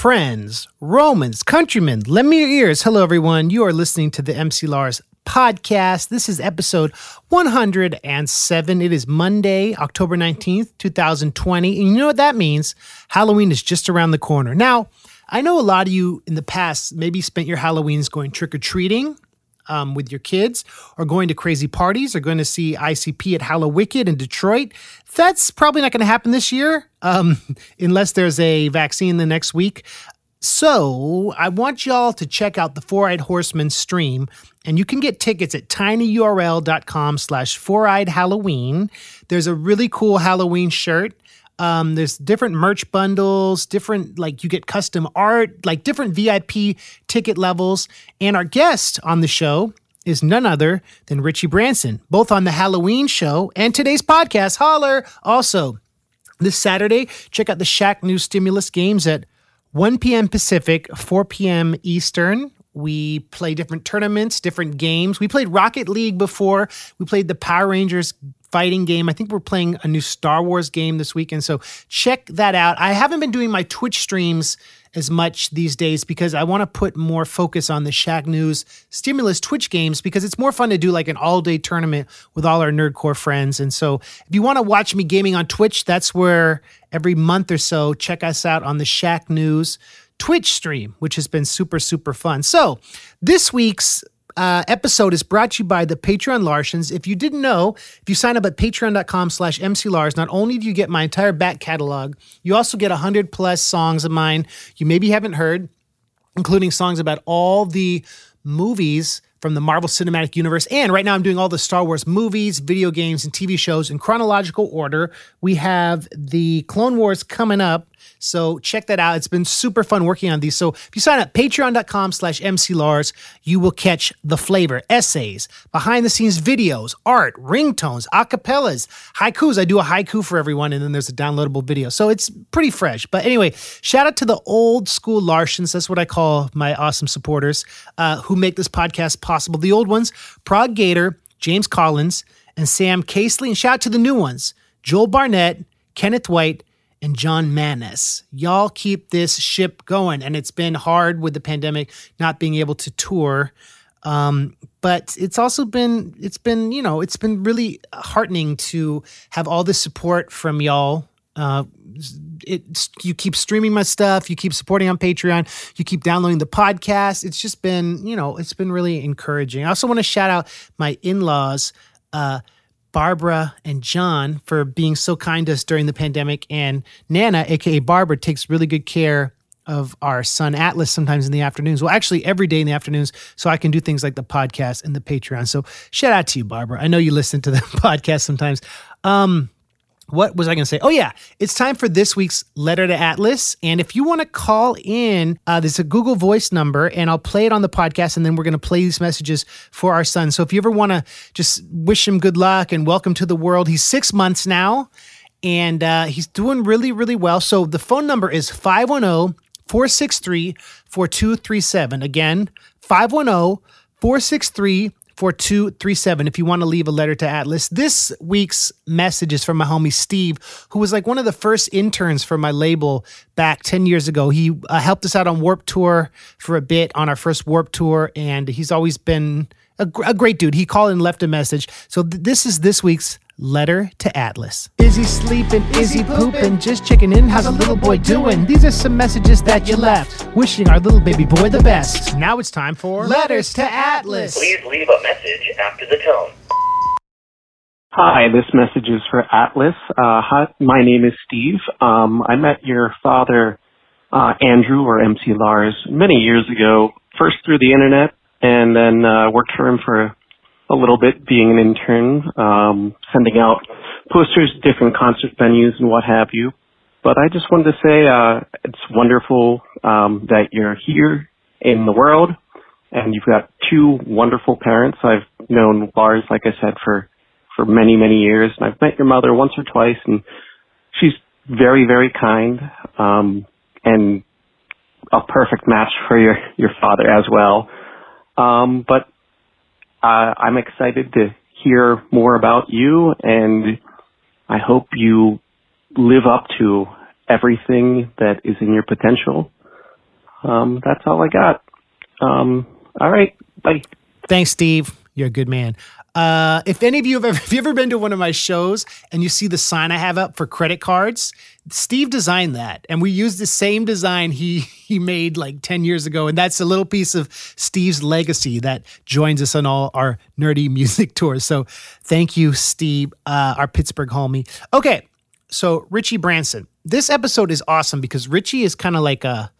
friends, Romans, countrymen, lend me your ears. Hello, everyone. You are listening to the MC Lars podcast. This is episode 107. It is Monday, October 19th, 2020. And you know what that means? Halloween is just around the corner. Now, I know a lot of you in the past maybe spent your Halloweens going trick or treating um, with your kids or going to crazy parties or going to see ICP at Hallowicked in Detroit. That's probably not going to happen this year um, unless there's a vaccine the next week. So I want y'all to check out the Four Eyed Horseman stream, and you can get tickets at tinyurl.com slash four-eyed Halloween. There's a really cool Halloween shirt. Um, there's different merch bundles, different like you get custom art, like different VIP ticket levels. And our guest on the show is none other than Richie Branson, both on the Halloween show and today's podcast. Holler! Also, this Saturday, check out the Shacknews Stimulus Games at 1 p.m. Pacific, 4 p.m. Eastern. We play different tournaments, different games. We played Rocket League before. We played the Power Rangers fighting game. I think we're playing a new Star Wars game this weekend. So check that out. I haven't been doing my Twitch streams as much these days because I want to put more focus on the Shacknews Stimulus Twitch games because it's more fun to do like an all day tournament with all our nerdcore friends. And so if you want to watch me gaming on Twitch, that's where every month or so, check us out on the Shacknews Twitch stream, which has been super, super fun. So this week's uh, episode is brought to you by the Patreon Larsens. If you didn't know, if you sign up at patreon.com slash mclars, not only do you get my entire back catalog, you also get 100 plus songs of mine you maybe haven't heard, including songs about all the movies from the Marvel Cinematic Universe. And right now, I'm doing all the Star Wars movies, video games, and TV shows in chronological order. We have the Clone Wars coming up. So check that out. It's been super fun working on these. So if you sign up patreon.com slash mclars, you will catch the flavor, essays, behind the scenes videos, art, ringtones, acapellas, haikus. I do a haiku for everyone, and then there's a downloadable video. So it's pretty fresh. But anyway, shout out to the old school Larsens. That's what I call my awesome supporters uh, who make this podcast possible. The old ones, Prague Gator, James Collins, and Sam Casely. And shout out to the new ones, Joel Barnett, Kenneth White, and John Manis. Y'all keep this ship going. And it's been hard with the pandemic not being able to tour. Um, but it's also been it's been you know it's been really heartening to have all this support from y'all uh, it you keep streaming my stuff, you keep supporting on Patreon, you keep downloading the podcast. It's just been, you know, it's been really encouraging. I also want to shout out my in-laws, uh, Barbara and John for being so kind to us during the pandemic. And Nana, aka Barbara, takes really good care of our son Atlas sometimes in the afternoons. Well, actually, every day in the afternoons, so I can do things like the podcast and the Patreon. So shout out to you, Barbara. I know you listen to the podcast sometimes. Um, what was I going to say? Oh, yeah. It's time for this week's letter to Atlas. And if you want to call in, uh, there's a Google Voice number, and I'll play it on the podcast. And then we're going to play these messages for our son. So if you ever want to just wish him good luck and welcome to the world, he's six months now and uh, he's doing really, really well. So the phone number is 510 463 4237. Again, 510 463 4237 if you want to leave a letter to Atlas. This week's message is from my homie Steve, who was like one of the first interns for my label back 10 years ago. He uh, helped us out on Warped Tour for a bit on our first Warped Tour, and he's always been a, a great dude. He called and left a message. So th- this is this week's letter to Atlas. Is he sleeping? Is he pooping? Just checking in. How's a little boy doing? These are some messages that you left. Wishing our little baby boy the best. Now it's time for letters to Atlas. Please leave a message after the tone. Hi, this message is for Atlas. Uh, hi, my name is Steve. Um, I met your father, uh, Andrew, or MC Lars, many years ago, first through the internet, and then uh, worked for him for a little bit being an intern, um, sending out posters to different concert venues and what have you. But I just wanted to say uh, it's wonderful um, that you're here in the world and you've got two wonderful parents. I've known Lars, like I said, for for many many years, and I've met your mother once or twice, and she's very very kind um, and a perfect match for your your father as well. Um, but uh, I'm excited to hear more about you, and I hope you live up to everything that is in your potential. um, that's all I got. Um, all right, bye. Thanks, Steve. You're a good man. Uh, if any of you have ever, if you ever been to one of my shows and you see the sign I have up for credit cards, Steve designed that, and we used the same design he he made like ten years ago, and that's a little piece of Steve's legacy that joins us on all our nerdy music tours. So, thank you, Steve, uh, our Pittsburgh homie. Okay, so Richie Branson. This episode is awesome because Richie is kind of like a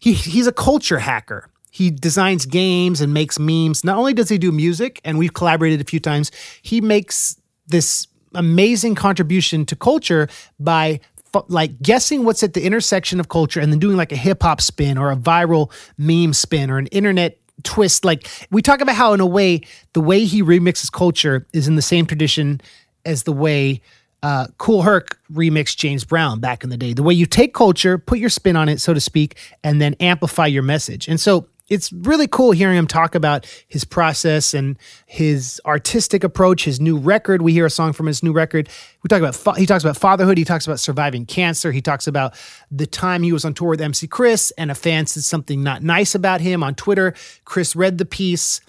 he he's a culture hacker. He designs games and makes memes. Not only does he do music, and we've collaborated a few times, he makes this amazing contribution to culture by like guessing what's at the intersection of culture and then doing like a hip hop spin or a viral meme spin or an internet twist. Like we talk about how, in a way, the way he remixes culture is in the same tradition as the way uh, Kool Herc remixed James Brown back in the day. The way you take culture, put your spin on it, so to speak, and then amplify your message. And so it's really cool hearing him talk about his process and his artistic approach, his new record. We hear a song from his new record. We talk about fa- he talks about fatherhood. He talks about surviving cancer. He talks about the time he was on tour with MC Chris and a fan said something not nice about him on Twitter. Chris read the piece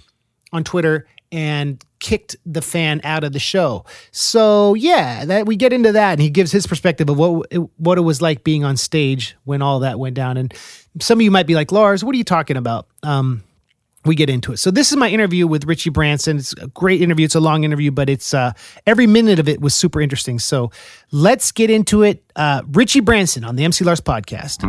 on Twitter and kicked the fan out of the show. So yeah, that we get into that, and he gives his perspective of what it, what it was like being on stage when all that went down. And some of you might be like, Lars, what are you talking about? Um, we get into it. So this is my interview with Richie Branson. It's a great interview. It's a long interview, but it's uh, every minute of it was super interesting. So let's get into it. Uh, Richie Branson on the MC Lars podcast.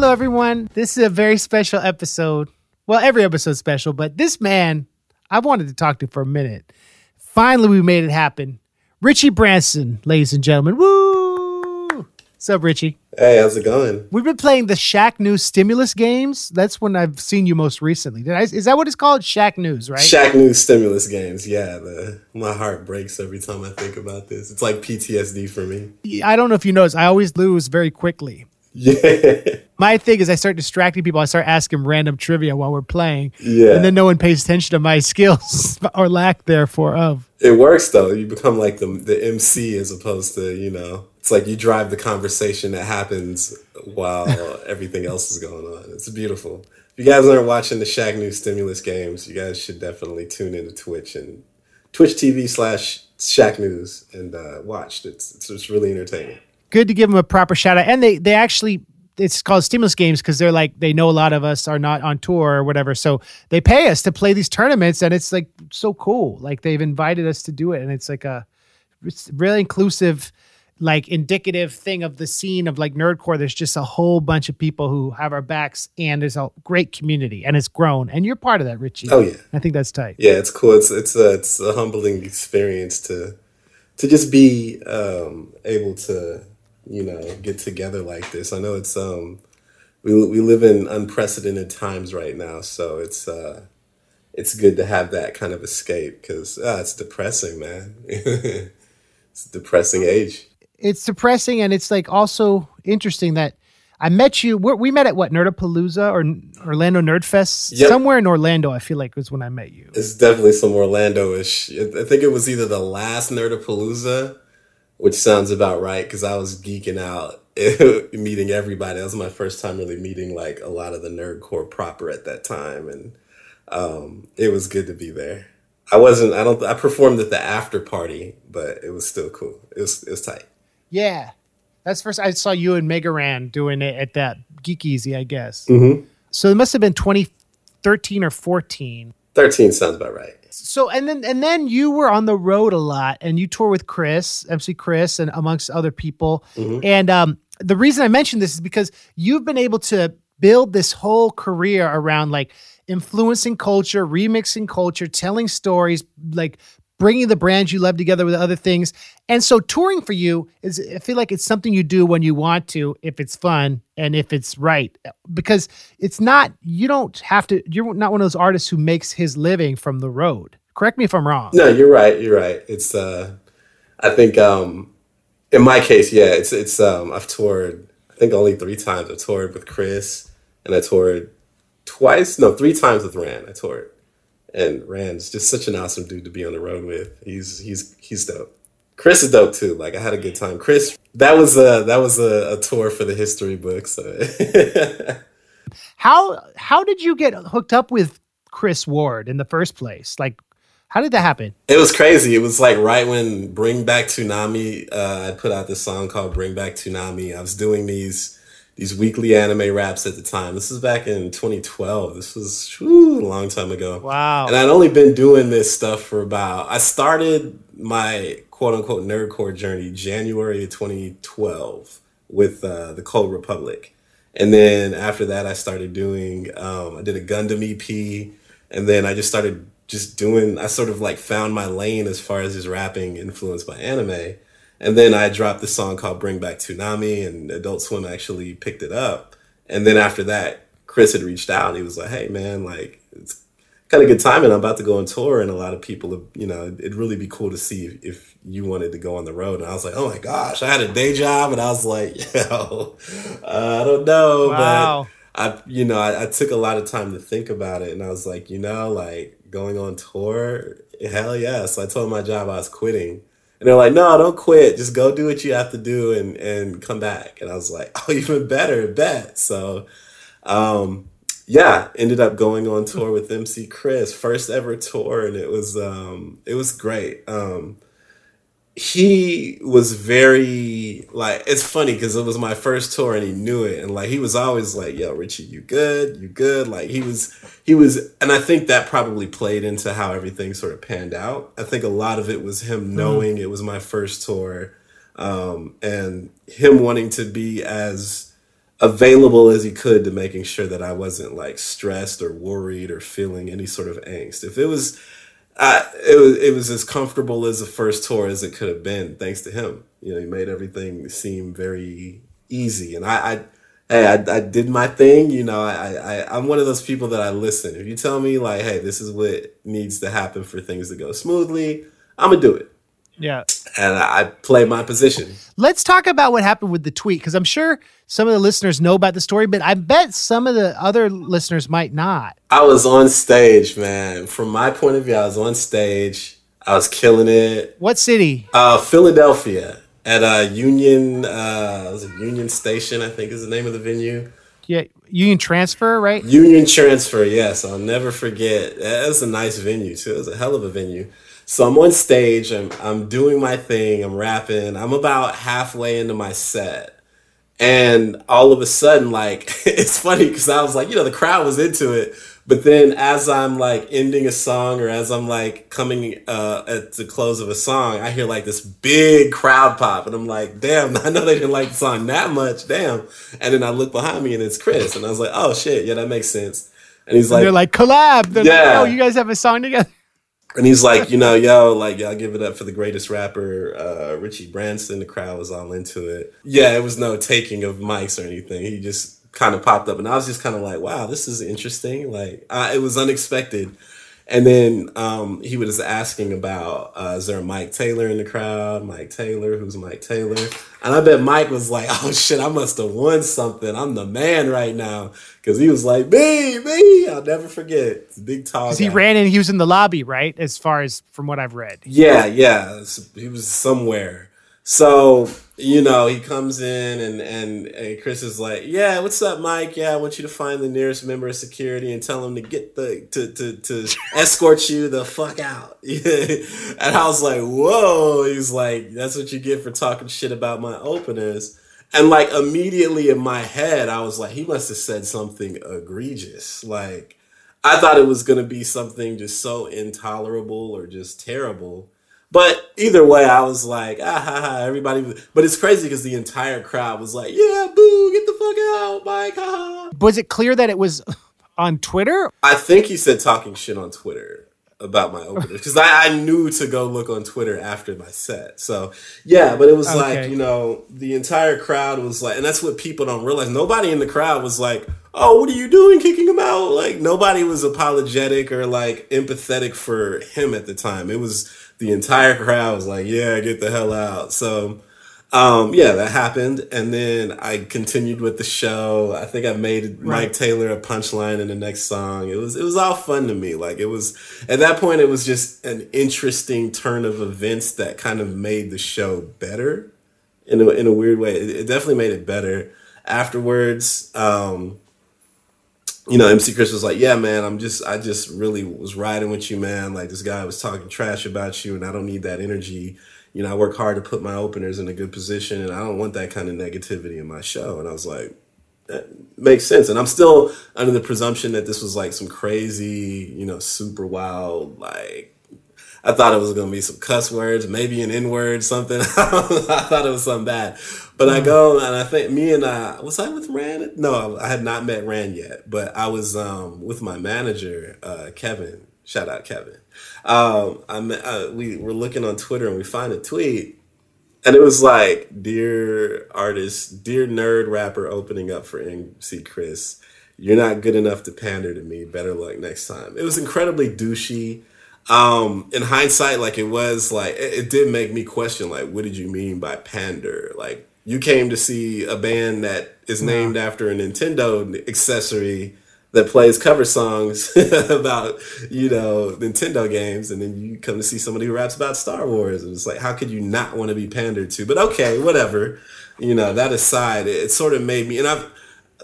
Hello, everyone. This is a very special episode. Well, every episode's special, but this man I wanted to talk to for a minute. Finally, we made it happen. Richie Branson, ladies and gentlemen. Woo! What's up, Richie? Hey, how's it going? We've been playing the Shack News stimulus games. That's when I've seen you most recently. Did I, is that what it's called? Shack News, right? Shack News stimulus games. Yeah, the, my heart breaks every time I think about this. It's like PTSD for me. I don't know if you noticed, I always lose very quickly. Yeah. My thing is, I start distracting people. I start asking random trivia while we're playing, Yeah. and then no one pays attention to my skills or lack therefore of. It works though. You become like the the MC as opposed to, you know, it's like you drive the conversation that happens while everything else is going on. It's beautiful. If you guys aren't watching the Shack News stimulus games, you guys should definitely tune into Twitch and Twitch TV slash Shack News and uh, watch. It's, it's it's really entertaining. Good to give them a proper shout out, and they they actually it's called stimulus games because they're like they know a lot of us are not on tour or whatever, so they pay us to play these tournaments, and it's like so cool. Like they've invited us to do it, and it's like a it's really inclusive like indicative thing of the scene of like nerdcore there's just a whole bunch of people who have our backs and there's a great community and it's grown and you're part of that richie Oh, yeah. i think that's tight yeah, it's cool. It's it's a it's a humbling experience to to just be um, able to you know get together like this. I know it's um we we live in unprecedented times right now, so it's uh it's good to have that kind of escape because ah, it's depressing, man. it's a depressing age. it's depressing and it's like also interesting that I met you. we we met at what Nerdapalooza or Orlando Nerdfest Yep. somewhere in Orlando. I feel like was when I met you. It's definitely some Orlando-ish. I think it was either the last Nerdapalooza, which sounds about right because I was geeking out meeting everybody. That was my first time really meeting like a lot of the nerdcore proper at that time, and um, it was good to be there. I wasn't. I don't. I performed at the after party, but it was still cool. It was. It was tight. Yeah, that's first I saw you and Megaran doing it at that Geek Easy, I guess. Mm-hmm. So it must have been 2013 or 14. Thirteen sounds about right. So and then and then you were on the road a lot and you tour with Chris, MC Chris, and amongst other people. And um, the reason I mentioned this is because you've been able to build this whole career around like influencing culture, remixing culture, telling stories, like bringing the brands you love together with other things. And so touring for you is I feel like it's something you do when you want to, if it's fun and if it's right. Because it's not you don't have to you're not one of those artists who makes his living from the road. Correct me if I'm wrong. No, you're right. You're right. It's. uh I think um in my case, yeah, it's it's um I've toured. I think only three times. I toured with Chris, and I toured twice. No, three times with Ran. I toured, and Ran's just such an awesome dude to be on the road with. He's he's he's dope. Chris is dope too. Like I had a good time. Chris, that was a that was a, a tour for the history books. So. how how did you get hooked up with Chris Ward in the first place? Like, how did that happen? It was crazy. It was like right when Bring Back Toonami, uh, I put out this song called Bring Back Toonami. I was doing these these weekly anime raps at the time. This is back in 2012. This was whew, a long time ago. Wow. And I'd only been doing this stuff for about I started my quote unquote nerdcore journey January of 2012 with uh, the Cold Republic. And then after that, I started doing, um, I did a Gundam EP. And then I just started just doing, I sort of like found my lane as far as just rapping influenced by anime. And then I dropped this song called Bring Back Toonami, and Adult Swim actually picked it up. And then after that, Chris had reached out and he was like, hey, man, like, it's kind of good timing. I'm about to go on tour, and a lot of people, you know, it'd really be cool to see if, if, you wanted to go on the road. And I was like, oh my gosh, I had a day job, and I was like, yo, uh, I don't know, wow. but I, you know, I, I took a lot of time to think about it, and I was like, you know, like going on tour, hell yeah. So I told my job I was quitting. And they're like, no, don't quit. Just go do what you have to do and, and come back. And I was like, oh, even better, bet. So, um, yeah, ended up going on tour with MC Chris, first ever tour, and it was um, it was great. Um, he was very like it's funny because it was my first tour and he knew it and like he was always like yo richie you good you good like he was he was and i think that probably played into how everything sort of panned out i think a lot of it was him mm-hmm. knowing mm-hmm. it was my first tour um, and him wanting to be as available as he could to making sure that I wasn't like stressed or worried or feeling any sort of angst. If it was, I, it was it was as comfortable as a first tour as it could have been, thanks to him. You know, he made everything seem very easy, and I, I hey, I, I did my thing. You know, I, I I'm one of those people that I listen. If you tell me like, hey, this is what needs to happen for things to go smoothly, I'm gonna do it. Yeah. And I play my position. Let's talk about what happened with the tweet because I'm sure some of the listeners know about the story, but I bet some of the other listeners might not. I was on stage, man. From my point of view, I was on stage. I was killing it. What city? Uh, Philadelphia at a Union. Uh, was it Union Station? I think is the name of the venue. Yeah, Union Transfer, right? Union Transfer. Yes, I'll never forget. That was a nice venue too. It was a hell of a venue. So I'm on stage, I'm, I'm doing my thing, I'm rapping, I'm about halfway into my set. And all of a sudden, like, it's funny because I was like, you know, the crowd was into it. But then as I'm like ending a song or as I'm like coming uh, at the close of a song, I hear like this big crowd pop. And I'm like, damn, I know they didn't like the song that much. Damn. And then I look behind me and it's Chris. And I was like, oh shit, yeah, that makes sense. And he's and like, they're like, collab. They're yeah. Like, oh, you guys have a song together. And he's like, you know, yo, like, y'all give it up for the greatest rapper, uh, Richie Branson. The crowd was all into it. Yeah, it was no taking of mics or anything. He just kind of popped up, and I was just kind of like, wow, this is interesting. Like, uh, it was unexpected. And then um, he was asking about, uh, is there a Mike Taylor in the crowd? Mike Taylor, who's Mike Taylor? And I bet Mike was like, oh shit, I must have won something. I'm the man right now. Cause he was like, me, me. I'll never forget. big tall. Cause he ran in, he was in the lobby, right? As far as from what I've read. Yeah, yeah. He was somewhere. So you know, he comes in and, and, and Chris is like, "Yeah, what's up, Mike? Yeah, I want you to find the nearest member of security and tell him to get the to to, to escort you the fuck out." and I was like, "Whoa!" He's like, "That's what you get for talking shit about my openers." And like immediately in my head, I was like, "He must have said something egregious." Like, I thought it was gonna be something just so intolerable or just terrible but either way, I was like, ah ha ha, everybody. But it's crazy because the entire crowd was like, yeah, boo, get the fuck out, Mike, ha ha. Was it clear that it was on Twitter? I think he said talking shit on Twitter about my openers because I, I, knew to go look on Twitter after my set. So yeah, but it was okay. like you know the entire crowd was like, and that's what people don't realize. Nobody in the crowd was like, "Oh, what are you doing, kicking him out?" Like nobody was apologetic or like empathetic for him at the time. It was the entire crowd was like, "Yeah, get the hell out." So Um, yeah, that happened, and then I continued with the show. I think I made Right. Mike Taylor a punchline in the next song. It was it was all fun to me. Like it was at that point, it was just an interesting turn of events that kind of made the show better in a, in a weird way. It, it definitely made it better. Afterwards, um, you know, MC Chris was like, "Yeah, man, I'm just, I just really was riding with you, man. Like this guy was talking trash about you, and I don't need that energy. You know, I work hard to put my openers in a good position, and I don't want that kind of negativity in my show." And I was like, "That makes sense." And I'm still under the presumption that this was like some crazy, you know, super wild, like I thought it was gonna be some cuss words, maybe an N word, something. I thought it was something bad. But I go and I think me and I was I with Ran? No, I had not met Ran yet, but I was um, with my manager, uh, Kevin. Shout out Kevin. Um, I met, uh, we were looking on Twitter and we find a tweet, and it was like, "Dear artist, dear nerd rapper, opening up for MC Chris, you're not good enough to pander to me. Better luck next time." It was incredibly douchey um in hindsight like it was like it, it did make me question like what did you mean by pander like you came to see a band that is named after a nintendo accessory that plays cover songs about you know nintendo games and then you come to see somebody who raps about star wars and it's like how could you not want to be pandered to but okay whatever you know that aside it, it sort of made me and i've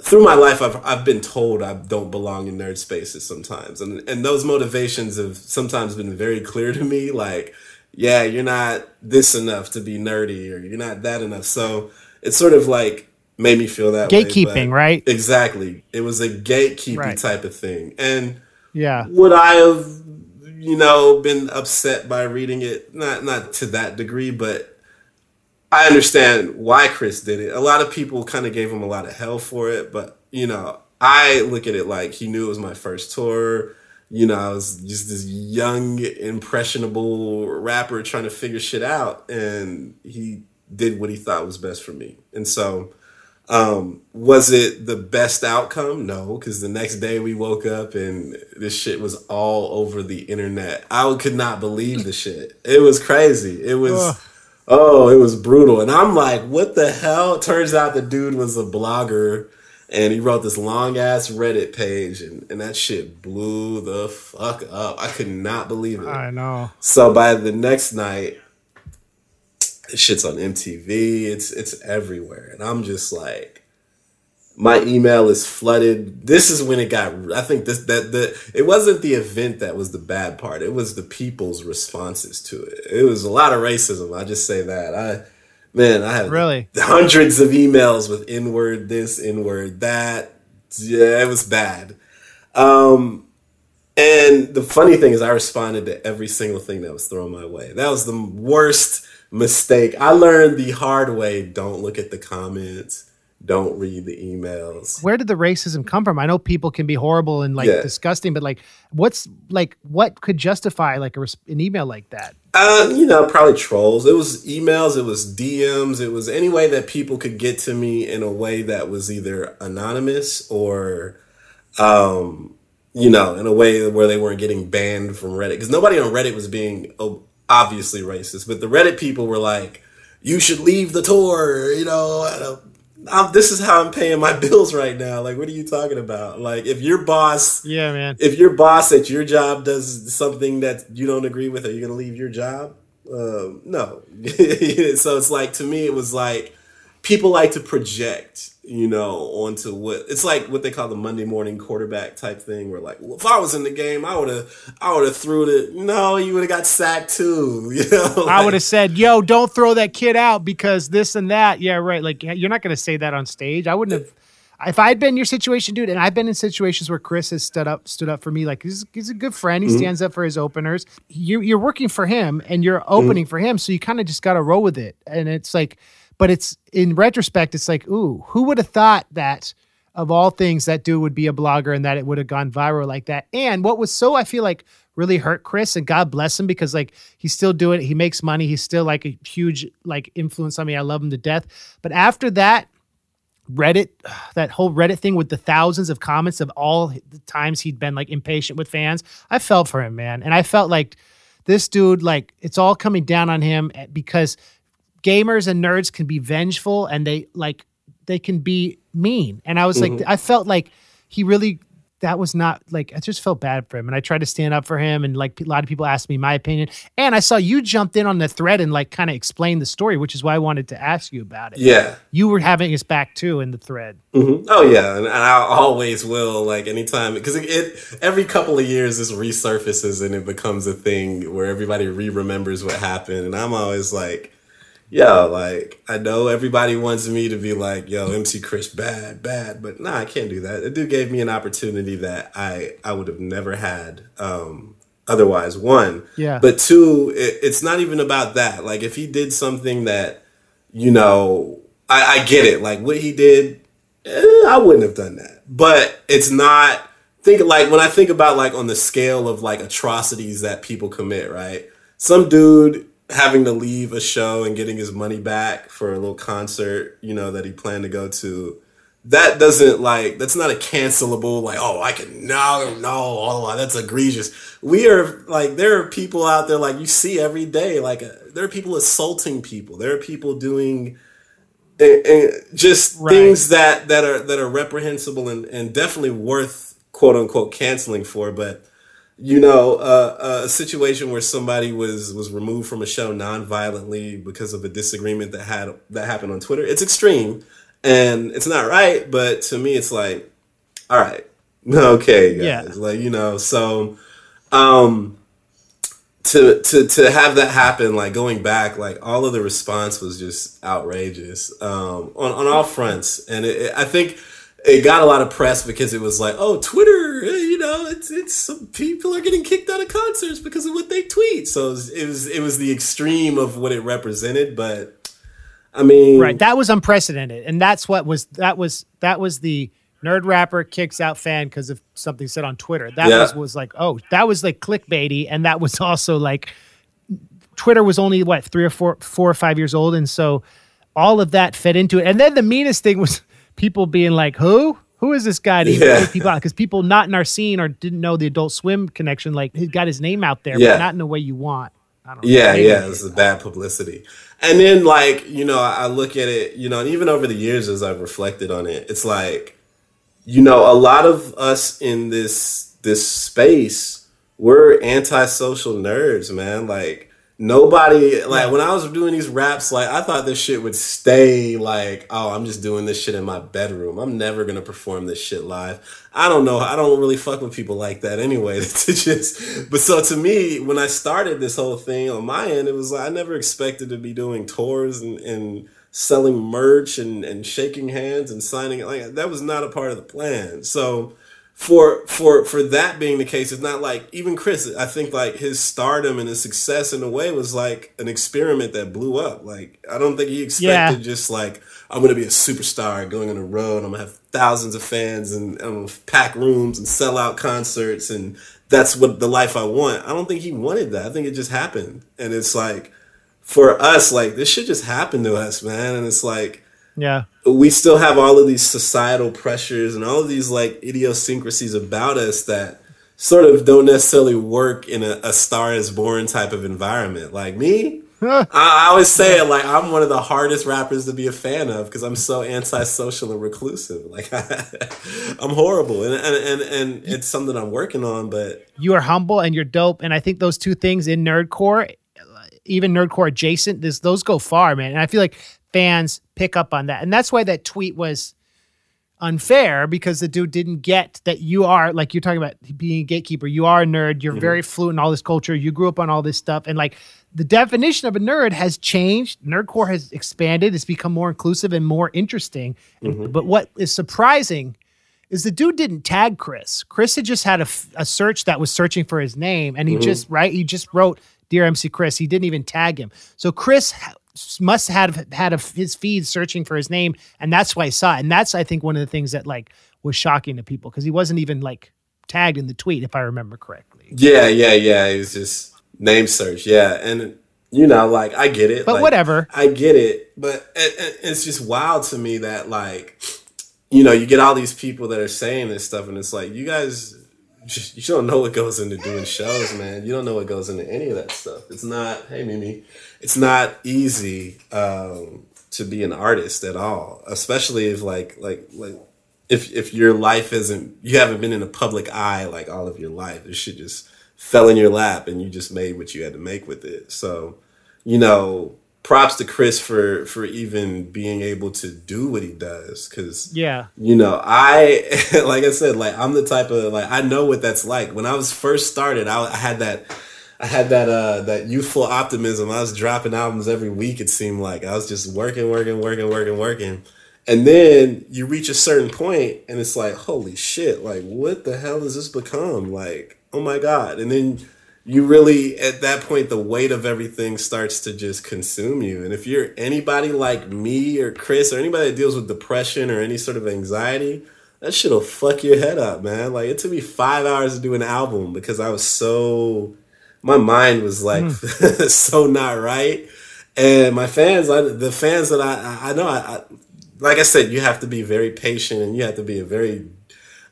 through my life, I've I've been told I don't belong in nerd spaces sometimes, and and those motivations have sometimes been very clear to me. Like, yeah, you're not this enough to be nerdy, or you're not that enough. So it's sort of like made me feel that Gatekeeping, but- right? Exactly. It was a gatekeeping Right. type of thing, and Yeah. would I have, you know, been upset by reading it? Not not to that degree, but I understand why Chris did it. A lot of people kind of gave him a lot of hell for it, but you know, I look at it like he knew it was my first tour. You know, I was just this young, impressionable rapper trying to figure shit out, and he did what he thought was best for me. And so, um, was it the best outcome? No, because the next day we woke up and this shit was all over the internet. I could not believe the shit. It was crazy. It was. Ugh. Oh, it was brutal. And I'm like, what the hell? Turns out the dude was a blogger and he wrote this long ass Reddit page and, and that shit blew the fuck up. I could not believe it. I know. So by the next night, shit's on MTV. It's it's everywhere. And I'm just like, my email is flooded. This is when it got I think this that the it wasn't the event that was the bad part. It was the people's responses to it. It was a lot of racism. I just say that. I man, I have Really? hundreds of emails with N-word this, N-word that. Yeah, it was bad. Um and the funny thing is, I responded to every single thing that was thrown my way. That was the worst mistake. I learned the hard way don't look at the comments, don't read the emails. Where did the racism come from? I know people can be horrible and like Yeah. disgusting, but like, what's like, what could justify like a, an email like that? Uh, you know, probably trolls. It was emails, it was DMs, it was any way that people could get to me in a way that was either anonymous or, um, you know, in a way where they weren't getting banned from Reddit. Because nobody on Reddit was being oh, obviously racist, but the Reddit people were like, "You should leave the tour," you know. I'm, this is how I'm paying my bills right now. Like, what are you talking about? Like, if your boss Yeah, man. if your boss at your job does something that you don't agree with, are you going to leave your job? Um, no. so it's like to me, it was like people like to project, you know, onto what it's like what they call the Monday morning quarterback type thing. Where like, well, if I was in the game, I would have, I would have threw it. No, you would have got sacked too. You know, I would have said, "Yo, don't throw that kid out because this and that." Yeah, right. Like you're not going to say that on stage. I wouldn't have. If I'd been your situation, dude, and I've been in situations where Chris has stood up, stood up for me. Like he's, he's a good friend. He mm-hmm. stands up for his openers. You, you're working for him, and you're mm-hmm. opening for him, so you kind of just got to roll with it. And it's like, but it's in retrospect, it's like, ooh, who would have thought that? Of all things, that dude would be a blogger and that it would have gone viral like that. And what was so, I feel like, really hurt Chris, and God bless him because like he's still doing it. He makes money. He's still like a huge like influence on me. I love him to death. But after that, Reddit, that whole Reddit thing with the thousands of comments of all the times he'd been like impatient with fans, I felt for him, man. And I felt like this dude, like it's all coming down on him eh, because gamers and nerds can be vengeful and they like they can be mean. And I was like, I felt like he really that was not like I just felt bad for him, and I tried to stand up for him. And like a lot of people asked me my opinion, and I saw you jumped in on the thread and like kind of explained the story, which is why I wanted to ask you about it. Yeah. you were having his back too in the thread. hmm Oh yeah, and I always will. Like anytime, because it, it every couple of years this resurfaces and it becomes a thing where everybody re-remembers what happened, and I'm always like, yo, like I know everybody wants me to be like, yo, MC Chris bad, bad, but nah, I can't do that. The dude gave me an opportunity that I I would have never had um, otherwise. One, Yeah. but two, it, it's not even about that. Like if he did something that, you know, I, I get it. Like what he did, eh, I wouldn't have done that. But it's not. Think like when I think about like on the scale of like atrocities that people commit, right? Some dude having to leave a show and getting his money back for a little concert, you know, that he planned to go to. That doesn't like that's not a cancelable like oh I can no no oh that's egregious. We are like there are people out there like you see every day like uh, there are people assaulting people. There are people doing and just Right. things that that are that are reprehensible and, and definitely worth quote unquote canceling for but you know uh, a situation where somebody was was removed from a show non-violently because of a disagreement that had that happened on twitter it's extreme and it's not right but to me it's like all right okay guys. Yeah. like you know so um to to to have that happen like going back like all of the response was just outrageous um on on all fronts and it, it- i think it got a lot of press because it was like oh twitter eh, you know it's it's some people are getting kicked out of concerts because of what they tweet so it was it was, it was the extreme of what it represented but i mean Right, that was unprecedented, and that's what was that was that was the nerd rapper kicks out fan because of something said on Twitter. That Yeah. was was like oh that was like clickbaity, and that was also like Twitter was only what three or four four or five years old, and so all of that fed into it. And then the meanest thing was people being like, "Who? Who is this guy?" To Yeah. people out because people not in our scene or didn't know the Adult Swim connection, like he got his name out there, Yeah. but not in the way you want. I don't know. Yeah, yeah, they it's bad publicity. And then like, you know, I I look at it, you know, and even over the years as I've reflected on it, it's like, you know, a lot of us in this this space, we're antisocial nerds, man. Like nobody like when I was doing these raps, like I thought this shit would stay like, oh, I'm just doing this shit in my bedroom. I'm never gonna perform this shit live. I don't know. I don't really fuck with people like that anyway. to just but so to me, when I started this whole thing on my end, it was like I never expected to be doing tours and, and selling merch and, and shaking hands and signing like that was not a part of the plan. So for for for that being the case, it's not like even Chris. I think like his stardom and his success in a way was like an experiment that blew up. Like I don't think he expected Yeah. just like I'm gonna be a superstar going on the road. I'm gonna have thousands of fans and I'm gonna pack rooms and sell out concerts and that's what the life I want. I don't think he wanted that. I think it just happened. And it's like for us, like this shit just happened to us, man. And it's like Yeah. we still have all of these societal pressures and all of these like idiosyncrasies about us that sort of don't necessarily work in a, a star is born type of environment. Like me, I, I always say it like I'm one of the hardest rappers to be a fan of because I'm so antisocial and reclusive. Like I'm horrible, and, and and and it's something I'm working on. But you are humble and you're dope. And I think those two things in nerdcore, even nerdcore adjacent, this, those go far, man. And I feel like fans pick up on that. And that's why that tweet was unfair because the dude didn't get that you are like you're talking about being a gatekeeper. You are a nerd. You're mhm. very fluent in all this culture. You grew up on all this stuff. And like the definition of a nerd has changed. Nerdcore has expanded. It's become more inclusive and more interesting. And- But what is surprising is the dude didn't tag Chris. Chris had just had a, a search that was searching for his name, and he mm-hmm. just right he just wrote "Dear MC Chris." He didn't even tag him. So Chris must have had a, his feed searching for his name, and that's why I saw it. And that's I think one of the things that like was shocking to people because he wasn't even like tagged in the tweet, if I remember correctly. yeah, yeah, yeah, it was just name search. Yeah, and you know, like I get it, But like, whatever. I get it, but it, it- it's just wild to me that like, you know, you get all these people that are saying this stuff, and it's like you guys you don't know what goes into doing shows, man. You don't know what goes into any of that stuff. It's not, hey Mimi, it's not easy um, to be an artist at all, especially if like like like if if your life isn't you haven't been in a public eye like all of your life. This shit just fell in your lap and you just made what you had to make with it. So, you know, props to Chris for for even being able to do what he does cuz Yeah. you know, I like I said like I'm the type of like I know what that's like. When I was first started, I, I had that I had that uh that youthful optimism. I was dropping albums every week it seemed like. I was just working, working, working, working, working. And then you reach a certain point and it's like, holy shit, like what the hell has this become? Like, oh my God. And then you really at that point the weight of everything starts to just consume you. And if you're anybody like me or Chris or anybody that deals with depression or any sort of anxiety, that shit'll fuck your head up, man. Like it took me five hours to do an album because I was so my mind was like mm. so not right. And my fans, I, the fans that I, I know, I, I, like I said, you have to be very patient and you have to be a very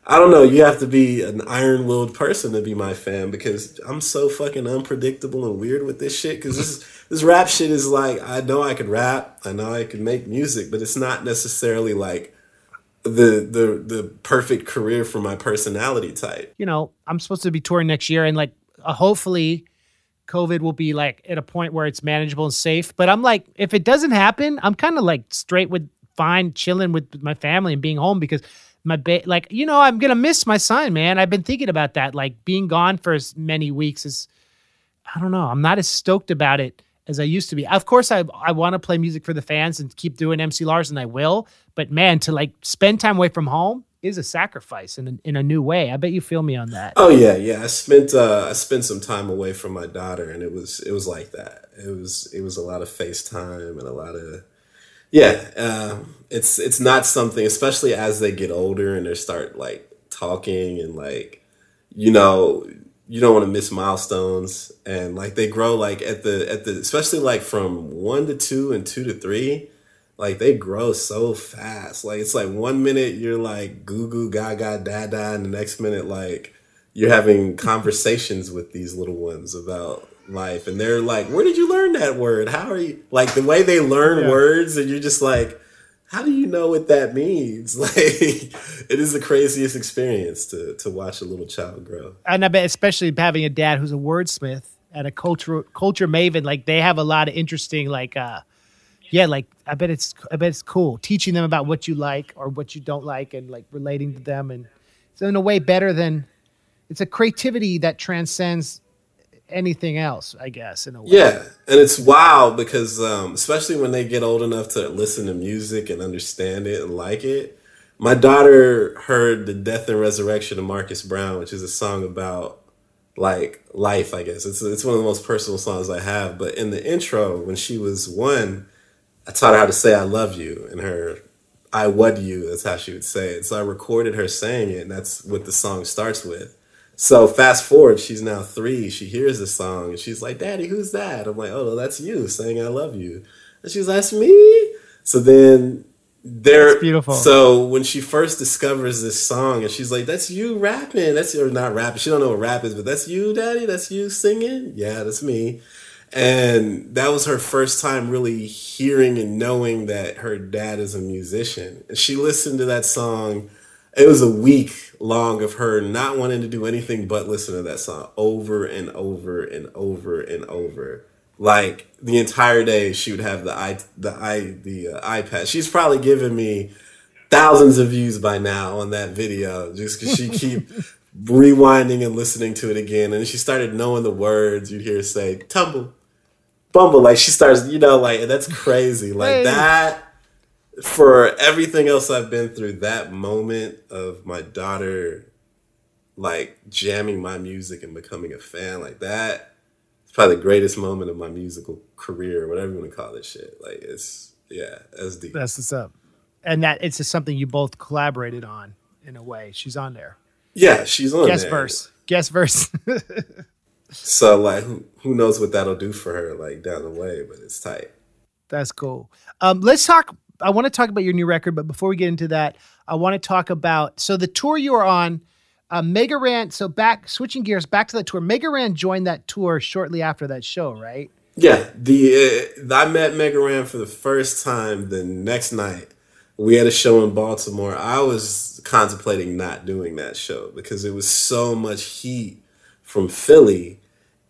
I don't know. You have to be an iron willed person to be my fan because I'm so fucking unpredictable and weird with this shit. Because this this rap shit is like I know I could rap, I know I can make music, but it's not necessarily like the the the perfect career for my personality type. You know, I'm supposed to be touring next year, and like uh, hopefully, COVID will be like at a point where it's manageable and safe. But I'm like, if it doesn't happen, I'm kind of like straight with fine chilling with my family and being home because my ba- like you know i'm gonna miss my son man. I've been thinking about that. Like being gone for as many weeks is i don't know. I'm not as stoked about it as i used to be. Of course i, I want to play music for the fans and keep doing mc lars and i will. But man to like spend time away from home is a sacrifice in a, in a new way. I bet you feel me on that. Oh yeah yeah. I spent uh i spent some time away from my daughter and it was it was like that. It was it was a lot of facetime and a lot of yeah, uh, it's it's not something, especially as they get older and they start like talking and like, you know, you don't want to miss milestones. And like they grow like at the at the especially like from one to two and two to three, like they grow so fast. Like it's like one minute you're like goo goo gaga dada, and the next minute like you're having conversations with these little ones about life and they're like where did you learn that word how are you like the way they learn yeah. words and you're just like how do you know what that means like it is the craziest experience to to watch a little child grow and i bet especially having a dad who's a wordsmith and a culture culture maven like they have a lot of interesting like uh yeah like i bet it's i bet it's cool teaching them about what you like or what you don't like and like relating to them and so in a way better than it's a creativity that transcends anything else, I guess, in a way. Yeah, and it's wild because um, especially when they get old enough to listen to music and understand it and like it. My daughter heard the death and resurrection of Marcus Brown, which is a song about like life. I guess it's it's one of the most personal songs I have. But in the intro, when she was one, I taught her how to say "I love you," and her "I would you." That's how she would say it. So I recorded her saying it, and that's what the song starts with. So fast forward, she's now three. She hears the song and she's like, "Daddy, who's that?" I'm like, "Oh, that's you saying I love you." And she's like, "That's me." So then there, beautiful. So when she first discovers this song and she's like, "That's you rapping," that's you, or not rapping. She don't know what rap is, but that's you, Daddy. That's you singing. Yeah, that's me. And that was her first time really hearing and knowing that her dad is a musician. And she listened to that song it was a week long of her not wanting to do anything but listen to that song over and over and over and over. Like the entire day, she would have the i the i the uh, iPad. She's probably given me thousands of views by now on that video just because she keep rewinding and listening to it again. And she started knowing the words. You'd hear say "tumble, bumble." Like she starts, you know, like that's crazy. Like hey. that for everything else I've been through, that moment of my daughter like jamming my music and becoming a fan like that it's probably the greatest moment of my musical career, whatever you want to call this shit. Like it's yeah, that's deep. That's what's up. And that it's just something you both collaborated on in a way. She's on there. Yeah, she's on Guest there. verse. Guest verse. so like who who knows what that'll do for her like down the way, but it's tight. That's cool. Um, let's talk I want to talk about your new record, but before we get into that, I want to talk about so the tour you are on. uh, Mega Ran. So back switching gears back to the tour. Mega Ran joined that tour shortly after that show, right? Yeah, the uh, I met Mega Ran for the first time the next night. We had a show in Baltimore. I was contemplating not doing that show because it was so much heat from Philly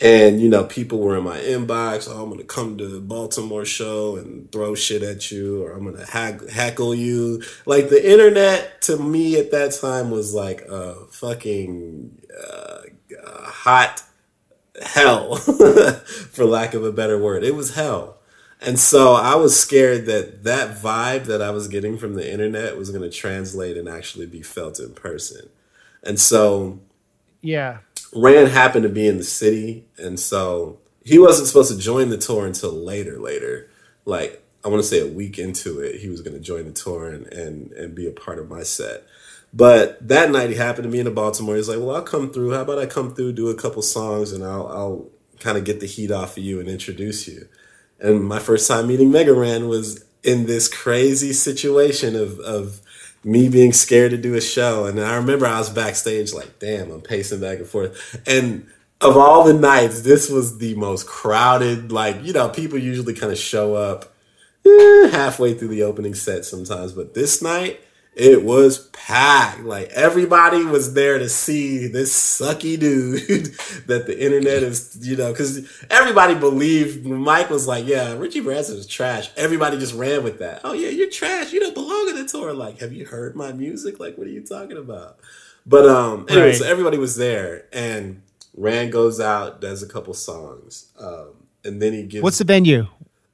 and you know people were in my inbox oh i'm gonna come to the baltimore show and throw shit at you or i'm gonna hack- heckle you. Like the internet to me at that time was like a fucking uh, hot hell for lack of a better word. It was hell. And so i was scared that that vibe that i was getting from the internet was going to translate and actually be felt in person. And so yeah Ran happened to be in the city, and so he wasn't supposed to join the tour until later. Later, like I want to say a week into it, he was going to join the tour and, and and be a part of my set. But that night he happened to be in Baltimore. He's like, "Well, I'll come through. How about I come through, do a couple songs, and I'll I'll kind of get the heat off of you and introduce you." And my first time meeting Mega Ran was in this crazy situation of of me being scared to do a show. And I remember I was backstage like, damn, I'm pacing back and forth. And of all the nights, this was the most crowded. Like, you know, people usually kind of show up eh, halfway through the opening set sometimes. But this night, it was packed. Like everybody was there to see this sucky dude that the internet is, you know, because everybody believed Mike was like, yeah, Richie Branson is trash. Everybody just ran with that. Oh yeah, you're trash. You don't belong in the tour. Like, have you heard my music? Like, what are you talking about? But um, anyway, right. so everybody was there, and Ran goes out, does a couple songs, um, and then he gives. What's the venue?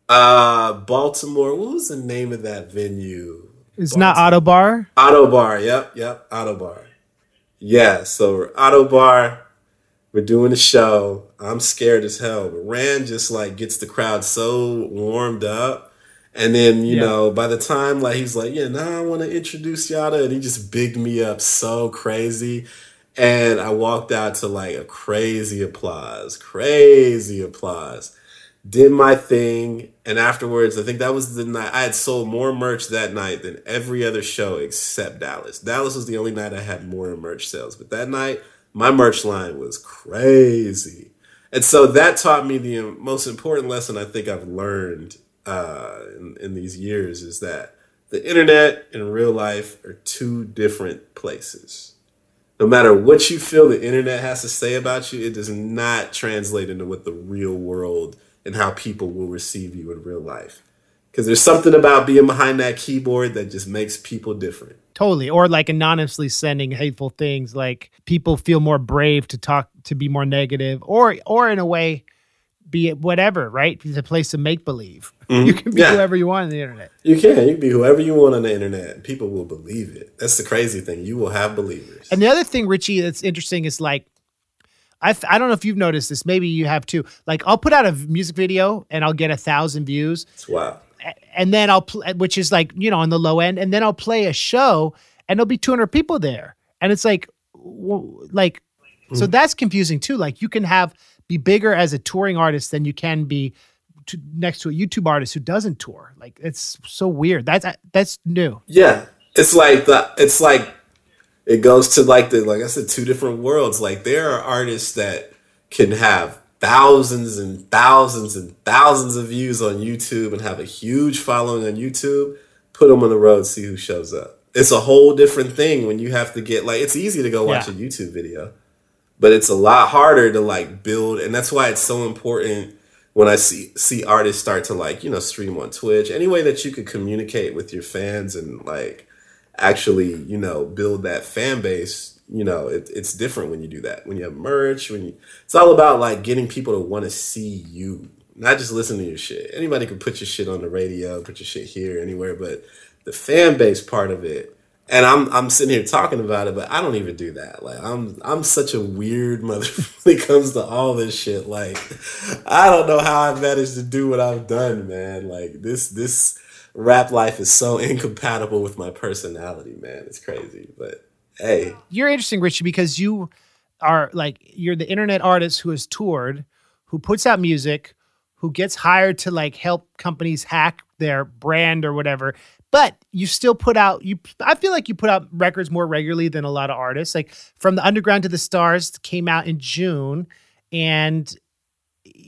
Uh, Baltimore. What was the name of that venue? It's not Ottobar. Auto Bar. Yep, yep. Ottobar. Yeah. So Ottobar. We're doing a show. I'm scared as hell, but Ran just like gets the crowd so warmed up. And then, you yeah. know, by the time like he's like, yeah, now I want to introduce y'all to, and he just bigged me up so crazy. And I walked out to like a crazy applause, crazy applause did my thing, and afterwards, I think that was the night I had sold more merch that night than every other show except Dallas. Dallas was the only night I had more merch sales, but that night my merch line was crazy, and so that taught me the most important lesson I think I've learned uh, in, in these years is that the internet and real life are two different places no matter what you feel the internet has to say about you, it does not translate into what the real world and how people will receive you in real life. Because there's something about being behind that keyboard that just makes people different. Totally. Or like anonymously sending hateful things. Like people feel more brave to talk to be more negative, or or in a way, be it whatever, right? It's a place to make believe. Mm-hmm. You can be yeah. whoever you want on the internet. You can. You can be whoever you want on the internet. People will believe it. That's the crazy thing. You will have believers. And the other thing, Richie, that's interesting is like I I don't know if you've noticed this. Maybe you have too. Like I'll put out a music video and I'll get a thousand views. Wow. And then I'll play, which is like you know on the low end, and then I'll play a show and there'll be 200 people there, and it's like, like, mm. so that's confusing too. Like you can have be bigger as a touring artist than you can be to, next to a YouTube artist who doesn't tour. Like it's so weird. That's that's new. Yeah, it's like the it's like it goes to like the like I said, two different worlds. Like there are artists that can have thousands and thousands and thousands of views on YouTube and have a huge following on YouTube. Put them on the road, see who shows up. It's a whole different thing when you have to get like it's easy to go watch yeah. a YouTube video, but it's a lot harder to like build, and that's why it's so important when I see see artists start to like you know stream on Twitch. Any way that you could communicate with your fans and like actually, you know, build that fan base, you know, it, it's different when you do that. When you have merch, when you, it's all about like getting people to want to see you, not just listen to your shit. Anybody can put your shit on the radio, put your shit here, anywhere, but the fan base part of it. And I'm I'm sitting here talking about it, but I don't even do that. Like I'm I'm such a weird mother when it comes to all this shit. Like I don't know how I managed to do what I've done, man. Like this this rap life is so incompatible with my personality, man. It's crazy. But hey. You're interesting, Richie, because you are like you're the internet artist who has toured, who puts out music, who gets hired to like help companies hack their brand or whatever, but you still put out you I feel like you put out records more regularly than a lot of artists. Like from the underground to the stars came out in June and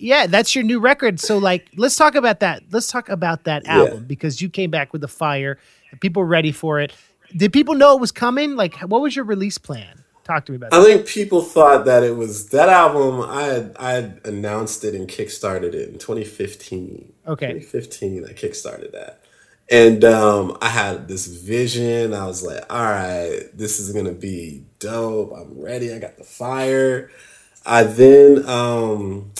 yeah, that's your new record. So like let's talk about that. Let's talk about that Yeah. album because you came back with the fire. People were ready for it. Did people know it was coming? Like what was your release plan? Talk to me about that. I that. think people thought that it was that album. I had, I had announced it and kickstarted it in 2015. Okay. 2015, I kickstarted that, and um, I had this vision. I was like, "All right, this is gonna be dope. I'm ready. I got the fire." I then, um,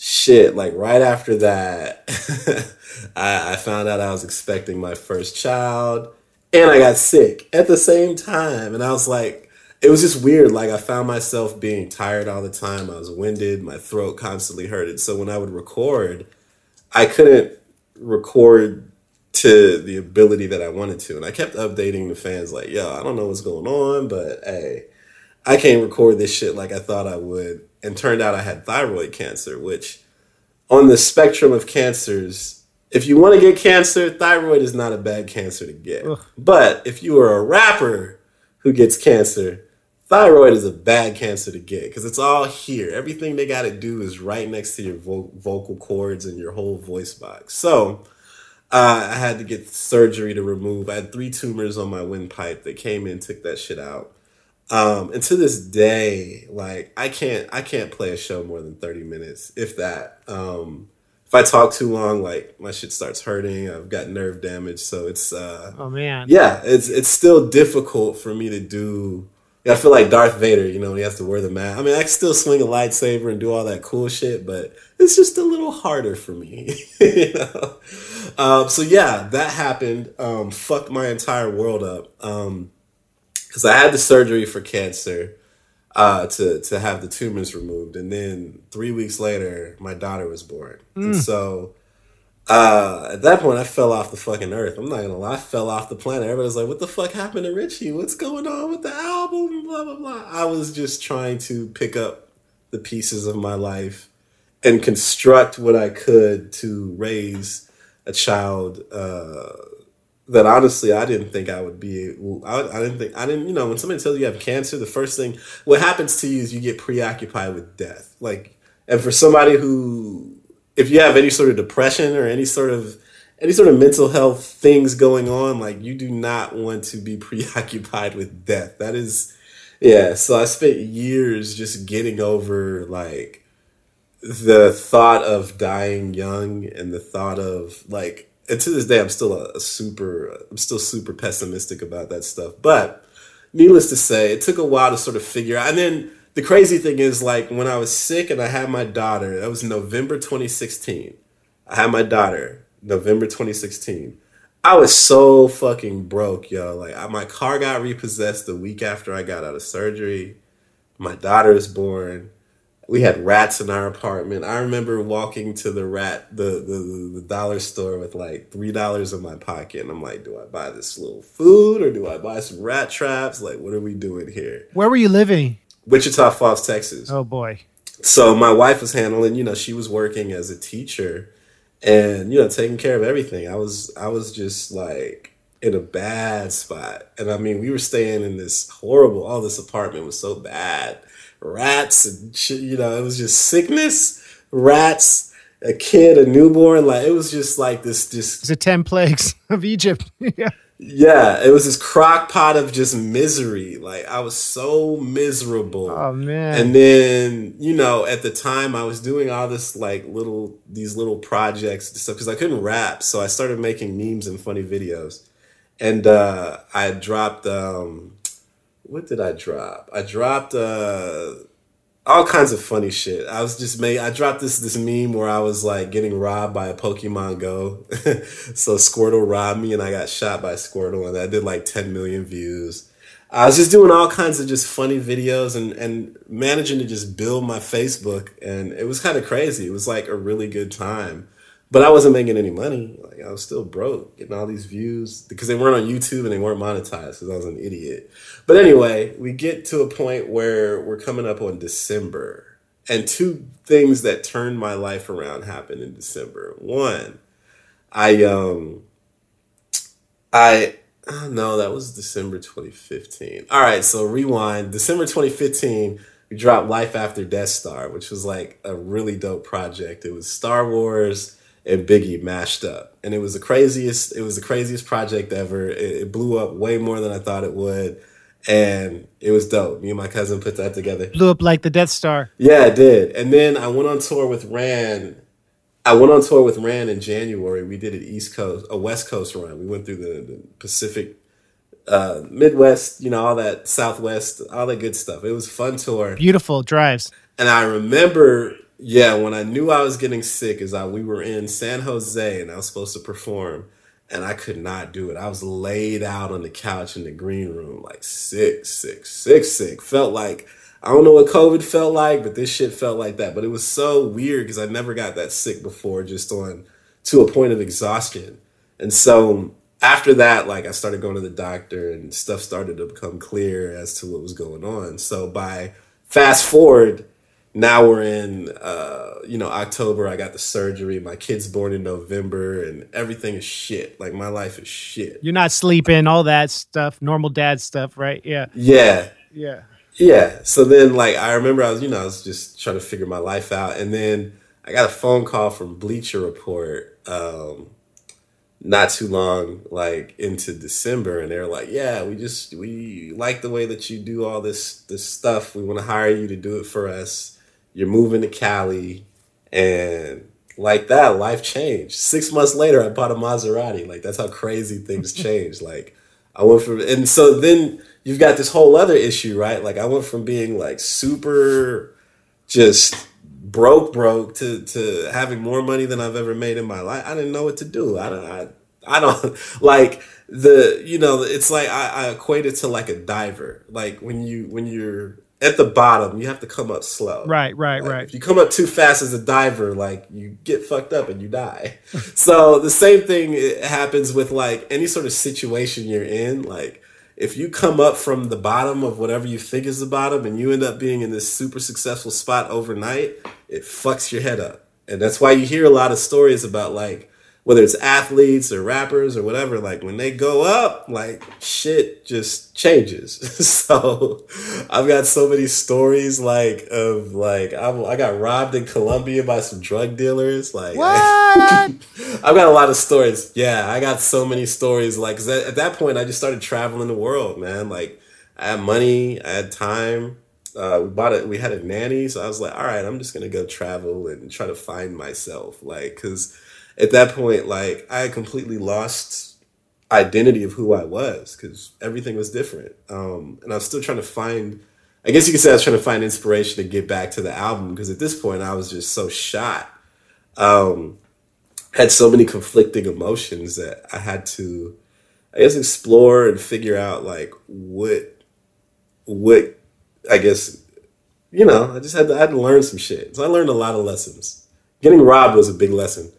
shit, like right after that, I, I found out I was expecting my first child, and I got sick at the same time, and I was like it was just weird. Like I found myself being tired all the time. I was winded. My throat constantly hurted. So when I would record, I couldn't record to the ability that I wanted to. And I kept updating the fans like, yo, I don't know what's going on, but hey, I can't record this shit like I thought I would. And turned out I had thyroid cancer, which on the spectrum of cancers, if you want to get cancer, thyroid is not a bad cancer to get. Ugh. But if you are a rapper who gets cancer, thyroid is a bad cancer to get because it's all here. Everything they got to do is right next to your vo- vocal cords and your whole voice box. So uh, I had to get surgery to remove. I had three tumors on my windpipe. They came in, took that shit out. Um, and to this day, like I can't, I can't play a show more than thirty minutes, if that. Um, if I talk too long, like my shit starts hurting. I've got nerve damage, so it's uh, Oh man. yeah, it's it's still difficult for me to do. I feel like Darth Vader, you know, he has to wear the mask. I mean, I can still swing a lightsaber and do all that cool shit, but it's just a little harder for me. you know? um, so yeah, that happened. Um, fucked my entire world up. Um, because I had the surgery for cancer uh, to to have the tumors removed, and then three weeks later, my daughter was born, and so uh, at that point, I fell off the fucking earth. I'm not gonna lie, I fell off the planet. Everybody's like, "What the fuck happened to Richie? What's going on with the album?" Blah blah blah. I was just trying to pick up the pieces of my life and construct what I could to raise a child uh, that honestly I didn't think I would be. I, I didn't think I didn't. You know, when somebody tells you you have cancer, the first thing what happens to you is you get preoccupied with death. Like, and for somebody who, if you have any sort of depression or any sort of any sort of mental health things going on, like you do not want to be preoccupied with death. That is, yeah. So I spent years just getting over like the thought of dying young and the thought of like and to this day i'm still a, a super i'm still super pessimistic about that stuff. But needless to say it took a while to sort of figure out. And then the crazy thing is like when i was sick and i had my daughter that was november 2016 i had my daughter november 2016 i was so fucking broke yo. Like I, my car got repossessed the week after i got out of surgery. My daughter was born we had rats in our apartment. I remember walking to the rat the the, the dollar store with like three dollars in my pocket, and I'm like, do I buy this little food or do I buy some rat traps? Like, what are we doing here? Where were you living? Wichita Falls, Texas. Oh boy. So my wife was handling, you know, she was working as a teacher and you know taking care of everything. I was I was just like in a bad spot, and I mean, we were staying in this horrible. All this apartment was so bad rats and shit, you know, it was just sickness, rats, a kid, a newborn. Like it was just like this, just It's the ten plagues of Egypt. yeah. yeah, it was this crock pot of just misery. Like I was so miserable. Oh man. And then, you know, at the time I was doing all this like little these little projects and stuff because I couldn't rap. So I started making memes and funny videos. And uh I dropped um what did I drop? I dropped uh all kinds of funny shit. I was just made I dropped this this meme where I was like getting robbed by a Pokemon Go. so Squirtle robbed me and I got shot by Squirtle and I did like 10 million views. I was just doing all kinds of just funny videos and, and managing to just build my Facebook and it was kind of crazy. It was like a really good time. But I wasn't making any money. Like I was still broke, getting all these views because they weren't on YouTube and they weren't monetized because I was an idiot. But anyway, we get to a point where we're coming up on December, and two things that turned my life around happened in December. One, I um I oh, no, that was December 2015. All right, so rewind. December 2015, we dropped Life After Death Star, which was like a really dope project. It was Star Wars and Biggie mashed up, and it was the craziest. It was the craziest project ever. It, it blew up way more than I thought it would, and it was dope. Me and my cousin put that together. Blew up like the Death Star. Yeah, it did. And then I went on tour with Ran. I went on tour with Ran in January. We did an East Coast, a West Coast run. We went through the, the Pacific, uh, Midwest, you know, all that Southwest, all that good stuff. It was a fun tour. Beautiful drives. And I remember, yeah, when I knew I was getting sick, is I we were in San Jose and I was supposed to perform, and I could not do it. I was laid out on the couch in the green room, like sick, sick, sick, sick. Felt like I don't know what COVID felt like, but this shit felt like that. But it was so weird because I never got that sick before, just on to a point of exhaustion. And so after that, like I started going to the doctor and stuff started to become clear as to what was going on. So by fast forward, now we're in uh, you know, October, I got the surgery, my kid's born in November, and everything is shit. Like my life is shit. You're not sleeping, all that stuff, normal dad stuff, right? Yeah. Yeah. Yeah. Yeah. So then, like, I remember I was, you know, I was just trying to figure my life out. And then I got a phone call from Bleacher Report um, not too long, like, into December. And they're like, yeah, we just, we like the way that you do all this, this stuff. We want to hire you to do it for us. You're moving to Cali. And like that, life changed. Six months later, I bought a Maserati. Like, that's how crazy things change. Like, I went from, and so then, you've got this whole other issue, right? Like I went from being like super just broke broke to to having more money than I've ever made in my life. I didn't know what to do. I don't I, I don't like the you know it's like I, I equate it to like a diver. Like when you when you're at the bottom, you have to come up slow. Right, right, Like, right. If you come up too fast as a diver, like you get fucked up and you die. so the same thing happens with like any sort of situation you're in. Like if you come up from the bottom of whatever you think is the bottom and you end up being in this super successful spot overnight, it fucks your head up. And that's why you hear a lot of stories about like whether it's athletes or rappers or whatever, like when they go up, like shit just changes. so I've got so many stories like of like I'm, I got robbed in Colombia by some drug dealers. Like What? I've got a lot of stories. Yeah, I got so many stories. Like 'cause at, at that point, I just started traveling the world, man. Like I had money, I had time. Uh, we bought it. We had a nanny, so I was like, all right, I'm just gonna go travel and try to find myself. Like, cause at that point, like I had completely lost identity of who I was because everything was different. Um, and I was still trying to find. I guess you could say I was trying to find inspiration to get back to the album because at this point I was just so shot. Um, had so many conflicting emotions that I had to, I guess, explore and figure out like what, what, I guess, you know, I just had to, I had to learn some shit. So I learned a lot of lessons. Getting robbed was a big lesson.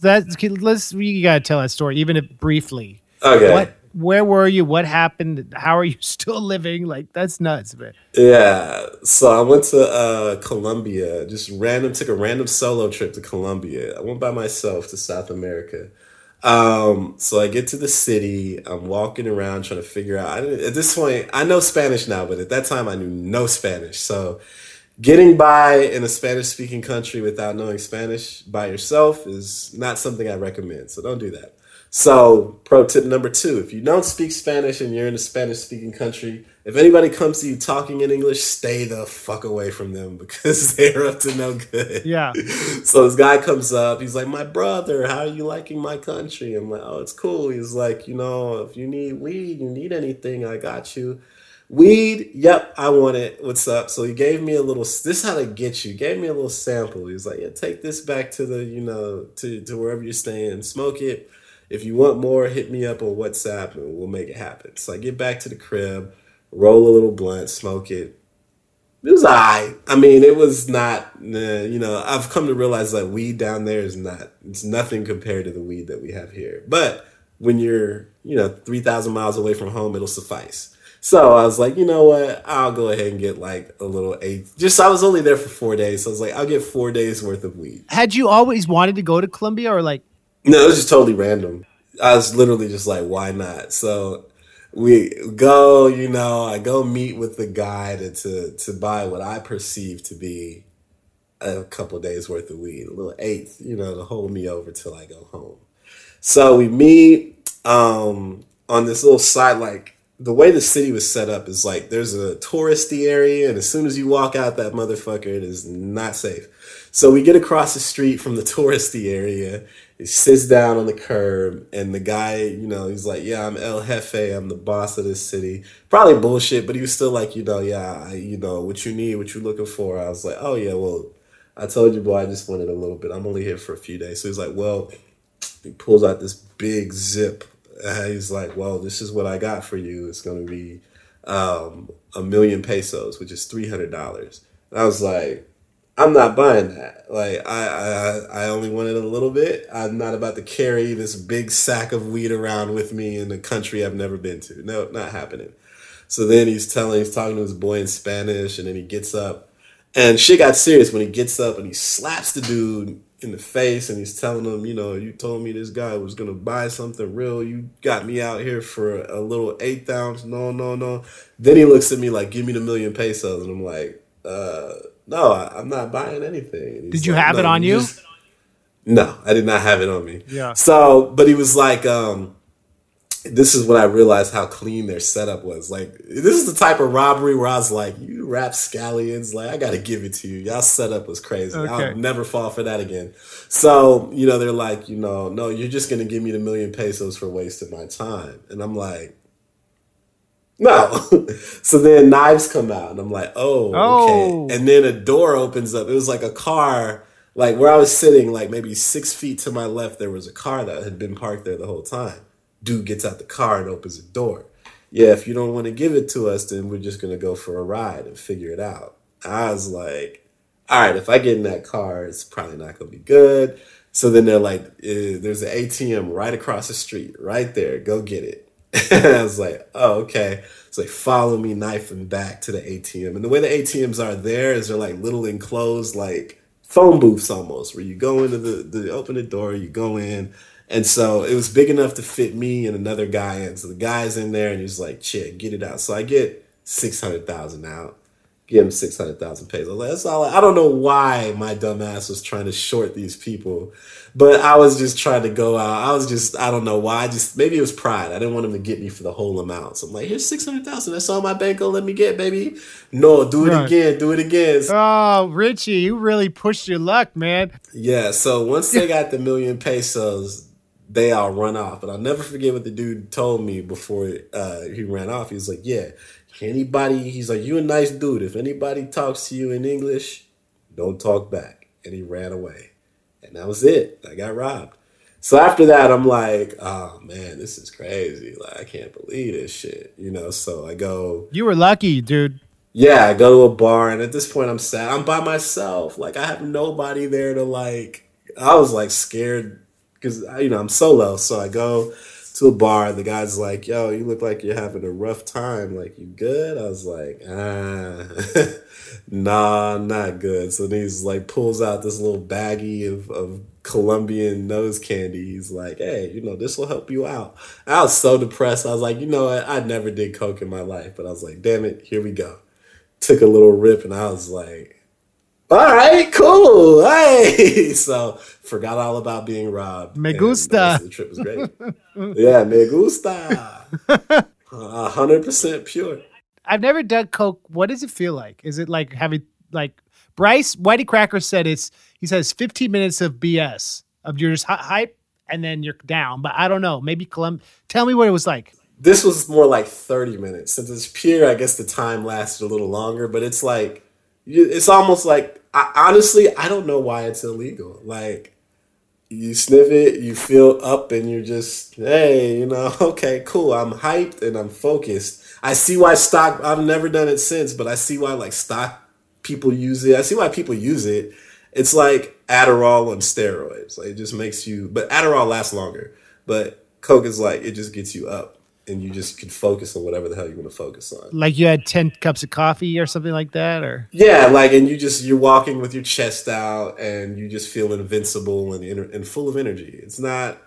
That let's you gotta tell that story, even if briefly. Okay. What where were you? What happened? How are you still living? Like that's nuts, man. Yeah. So I went to uh, Colombia, just random, took a random solo trip to Colombia. I went by myself to South America. Um, so I get to the city. I'm walking around trying to figure out. I at this point, I know Spanish now, but at that time, I knew no Spanish. So getting by in a Spanish speaking country without knowing Spanish by yourself is not something I recommend. So don't do that. So, pro tip number two if you don't speak Spanish and you're in a Spanish speaking country, if anybody comes to you talking in English, stay the fuck away from them because they're up to no good. Yeah. So this guy comes up, he's like, My brother, how are you liking my country? I'm like, Oh, it's cool. He's like, You know, if you need weed, you need anything, I got you. Weed, yep, I want it. What's up? So he gave me a little. This is how to get you. Gave me a little sample. He was like, "Yeah, take this back to the, you know, to to wherever you're staying. Smoke it. If you want more, hit me up on WhatsApp and we'll make it happen." So I get back to the crib, roll a little blunt, smoke it. It was alright. I mean, it was not. You know, I've come to realize that weed down there is not. It's nothing compared to the weed that we have here. But when you're, you know, three thousand miles away from home, it'll suffice. So I was like, you know what? I'll go ahead and get like a little eighth. Just I was only there for four days, so I was like, I'll get four days worth of weed. Had you always wanted to go to Colombia, or like No, it was just totally random. I was literally just like, why not? So we go, you know, I go meet with the guy to to, to buy what I perceive to be a couple days worth of weed, a little eighth, you know, to hold me over till I go home. So we meet um, on this little side, like the way the city was set up is like there's a touristy area, and as soon as you walk out that motherfucker, it is not safe. So we get across the street from the touristy area. He sits down on the curb, and the guy, you know, he's like, "Yeah, I'm El Jefe. I'm the boss of this city." Probably bullshit, but he was still like, you know, yeah, I, you know, what you need, what you're looking for. I was like, "Oh yeah, well, I told you, boy, I just wanted a little bit. I'm only here for a few days." So he's like, "Well," he pulls out this big zip and he's like, "Well, this is what I got for you. It's going to be um, a million pesos, which is three hundred dollars." I was like, "I'm not buying that. Like, I, I I only wanted a little bit. I'm not about to carry this big sack of weed around with me in a country I've never been to. No, not happening." So then he's telling, he's talking to his boy in Spanish, and then he gets up, and shit got serious when he gets up and he slaps the dude in the face and he's telling them, you know, you told me this guy was gonna buy something real. You got me out here for a little eighth ounce. No, no, no. Then he looks at me like, give me the million pesos, and I'm like, uh, no, I, am not buying anything. Did you like, have no, it on you? Just... No, I did not have it on me. Yeah. So, but he was like, um, this is when I realized how clean their setup was. Like, this is the type of robbery where I was like, you rapscallions, like, I got to give it to you. Y'all setup was crazy. Okay. I'll never fall for that again. So, you know, they're like, you know, no, you're just to give me the million pesos for wasting my time. And I'm like, no. so then knives come out, and I'm like, oh, oh, okay. And then a door opens up. It was like a car, like where I was sitting, like maybe six feet to my left, there was a car that had been parked there the whole time dude gets out the car and opens the door. Yeah, if you don't want to give it to us, then we're just gonna go for a ride and figure it out. I was like, all right, if I get in that car, it's probably not gonna be good. So then they're like, eh, there's an ATM right across the street, right there. Go get it. I was like, oh, okay. So they follow me, knifing back to the ATM. And the way the ATMs are there is they're like little enclosed, like phone booths almost, where you go into the, the open the door, you go in, and so it was big enough to fit me and another guy in. So the guy's in there and he's like, "Chick, get it out." So I get six hundred thousand out. Give him six hundred thousand pesos. Like, that's all. I don't know why my dumbass was trying to short these people, but I was just trying to go out. I was just I don't know why. I just maybe it was pride. I didn't want him to get me for the whole amount. So I'm like, here's six hundred thousand. That's all my bank will let me get, baby. No, do it right. again. Do it again. Oh, Richie, you really pushed your luck, man. Yeah. So once they got the million pesos, they all run off. But I'll never forget what the dude told me before uh, he ran off. He was like, "Yeah, anybody." He's like, "You a nice dude. If anybody talks to you in English, don't talk back." And he ran away, and that was it. I got robbed. So after that, I'm like, "Oh man, this is crazy! Like I can't believe this shit." You know. So I go. You were lucky, dude. Yeah, I go to a bar, and at this point, I'm sad. I'm by myself. Like I have nobody there to like. I was like scared because you know I'm solo, so I go to a bar. The guy's like, "Yo, you look like you're having a rough time. Like, you good?" I was like, "Ah, nah, not good." So then he's like, pulls out this little baggie of of Colombian nose candy. He's like, "Hey, you know, this will help you out." I was so depressed. I was like, "You know what? I never did coke in my life, but I was like, damn it, here we go." Took a little rip, and I was like all right, cool. Hey, so forgot all about being robbed. Me gusta. The, the trip was great. yeah, me gusta. Hundred percent pure. I've never done coke. What does it feel like? Is it like having like Bryce Whitey Cracker said? It's he says 15 minutes of BS of you're hype and then you're down. But I don't know. Maybe Colum. Tell me what it was like. This was more like 30 minutes. Since it's pure, I guess the time lasted a little longer. But it's like it's almost like I, honestly, I don't know why it's illegal. Like you sniff it, you feel up, and you're just hey, you know, okay, cool. I'm hyped and I'm focused. I see why stock. I've never done it since, but I see why like stock people use it. I see why people use it. It's like Adderall on steroids. Like it just makes you. But Adderall lasts longer. But Coke is like it just gets you up and you just can focus on whatever the hell you want to focus on. Like you had 10 cups of coffee or something like that or Yeah, like and you just you're walking with your chest out and you just feel invincible and and full of energy. It's not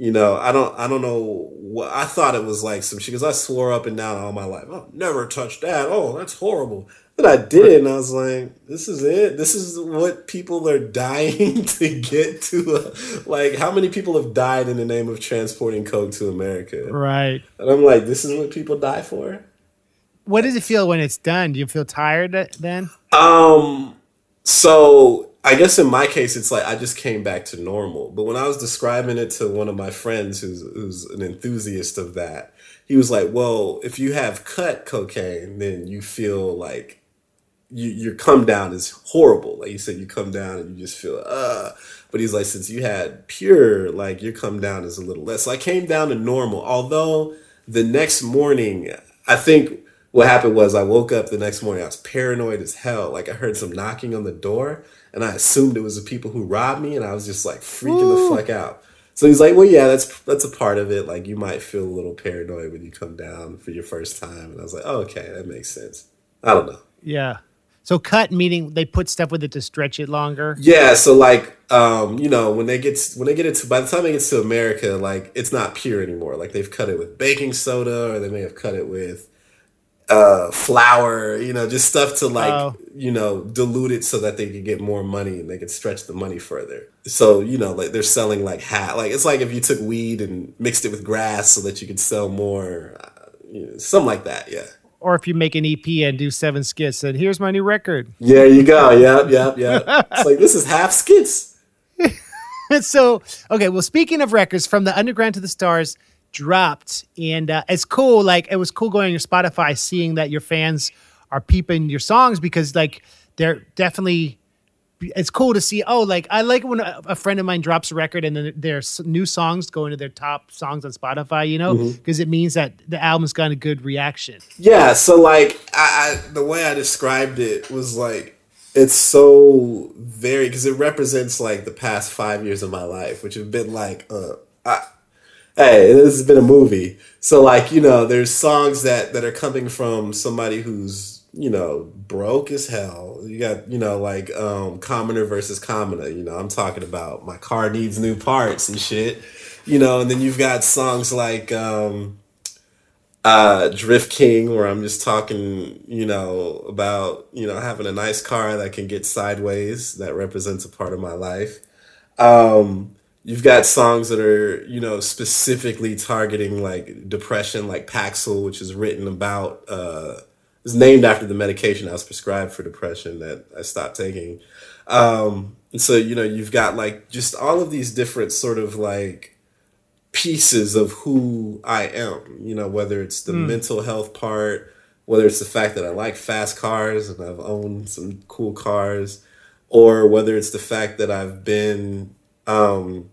You know, I don't, I don't know what I thought it was like some shit because I swore up and down all my life. Oh, never touch that. Oh, that's horrible. But I did, it, and I was like, "This is it. This is what people are dying to get to. Uh, like, how many people have died in the name of transporting coke to America? Right. And I'm like, this is what people die for. What does it feel when it's done? Do you feel tired then? Um. So I guess in my case, it's like I just came back to normal. But when I was describing it to one of my friends who's who's an enthusiast of that, he was like, "Well, if you have cut cocaine, then you feel like you, your come down is horrible. Like you said, you come down and you just feel uh." But he's like, since you had pure, like your come down is a little less. So I came down to normal. Although the next morning, I think what happened was I woke up the next morning. I was paranoid as hell. Like I heard some knocking on the door, and I assumed it was the people who robbed me, and I was just like freaking Ooh. the fuck out. So he's like, "Well, yeah, that's that's a part of it. Like you might feel a little paranoid when you come down for your first time." And I was like, oh, "Okay, that makes sense." I don't know. Yeah. So cut meaning they put stuff with it to stretch it longer. Yeah, so like um, you know, when they get when they get it to by the time they get to America, like it's not pure anymore. Like they've cut it with baking soda or they may have cut it with uh flour, you know, just stuff to like, Oh. you know, dilute it so that they could get more money and they could stretch the money further. So, you know, like they're selling like hat like it's like if you took weed and mixed it with grass so that you could sell more uh, you know, something like that, yeah. Or if you make an EP and do seven skits, and here's my new record. Yeah, you go. Yep, yep, yep. It's like this is half skits. so okay well speaking of records from the underground to the stars dropped and uh, it's cool like it was cool going on your spotify seeing that your fans are peeping your songs because like they're definitely it's cool to see oh like i like when a, a friend of mine drops a record and then their new songs go into their top songs on spotify you know? Because it means that the album's got a good reaction. Yeah, so like I, I the way I described it was like it's so very because it represents like the past five years of my life, which have been like uh I, hey, this has been a movie. So like, you know, there's songs that that are coming from somebody who's, you know, broke as hell. You got, you know, like um commoner versus commoner, you know, I'm talking about my car needs new parts and shit. You know, and then you've got songs like um uh Drift King where I'm just talking, you know, about, you know, having a nice car that can get sideways that represents a part of my life. Um you've got songs that are, you know, specifically targeting like depression like Paxil which is written about uh is named after the medication I was prescribed for depression that I stopped taking. Um and so, you know, you've got like just all of these different sort of like pieces of who I am. You know, whether it's the mental health part, whether it's the fact that I like fast cars and I've owned some cool cars, or whether it's the fact that I've been um,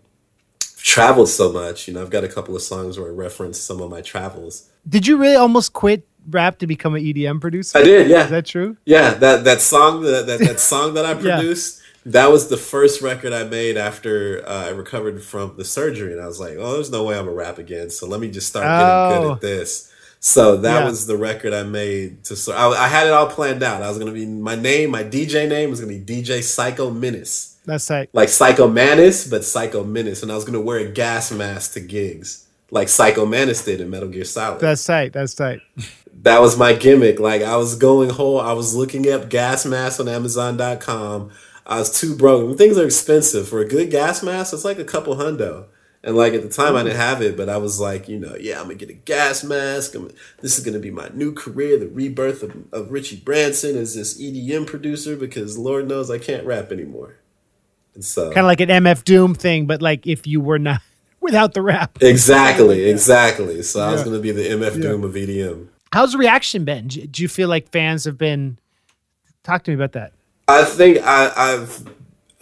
traveled so much. You know, I've got a couple of songs where I reference some of my travels. did you really almost quit rap to become an edm producer I did, yeah. is that true Yeah, that that song that that, that song that I produced, that was the first record I made after uh, I recovered from the surgery, and I was like, "Oh, there's no way I'm gonna rap again." So let me just start getting good Oh. at this. So that Yeah. was the record I made. To so I, I had it all planned out. I was gonna be my name, my DJ name was gonna be DJ Psycho Menace, that's like like Psycho Mantis, but Psycho Menace, and I was gonna wear a gas mask to gigs, like Psycho Mantis did in Metal Gear Solid that's tight that's tight that was my gimmick. Like I was going whole. I was looking up gas masks on Amazon.com. I was too broke. And things are expensive for a good gas mask. It's like a couple hundo. And like at the time, I mm-hmm. didn't have it, but I was like, you know, yeah, I'm gonna get a gas mask. I'm, this is gonna be my new career, the rebirth of, of Richie Branson as this EDM producer, because Lord knows I can't rap anymore. And so, kind of like an MF Doom thing, but like if you were not without the rap. exactly, exactly. So I was gonna be the MF Doom of EDM. How's the reaction been? Do you feel like fans have been? Talk to me about that. I think I, I've.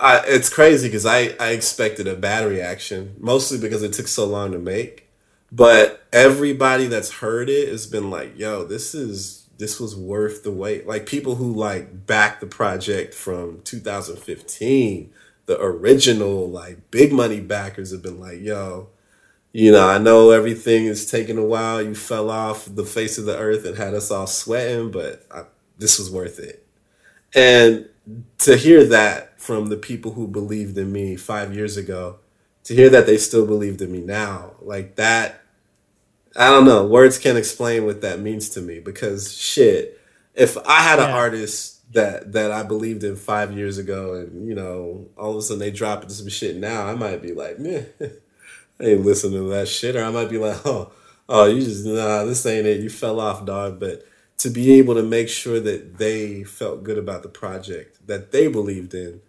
I, it's crazy because I, I expected a bad reaction, mostly because it took so long to make. But everybody that's heard it has been like, "Yo, this is this was worth the wait." Like people who like backed the project from 2015, the original like big money backers have been like, "Yo, you know, I know everything is taking a while. You fell off the face of the earth and had us all sweating, but I, this was worth it." And to hear that from the people who believed in me five years ago to hear that they still believed in me now, like that, I don't know. Words can't explain what that means to me because shit, if I had an Yeah. artist that that I believed in five years ago, and you know, all of a sudden they drop into some shit now, I might be like, meh, I ain't listening to that shit, or I might be like, oh, oh, you just nah, this ain't it. You fell off, dog. But to be able to make sure that they felt good about the project that they believed in,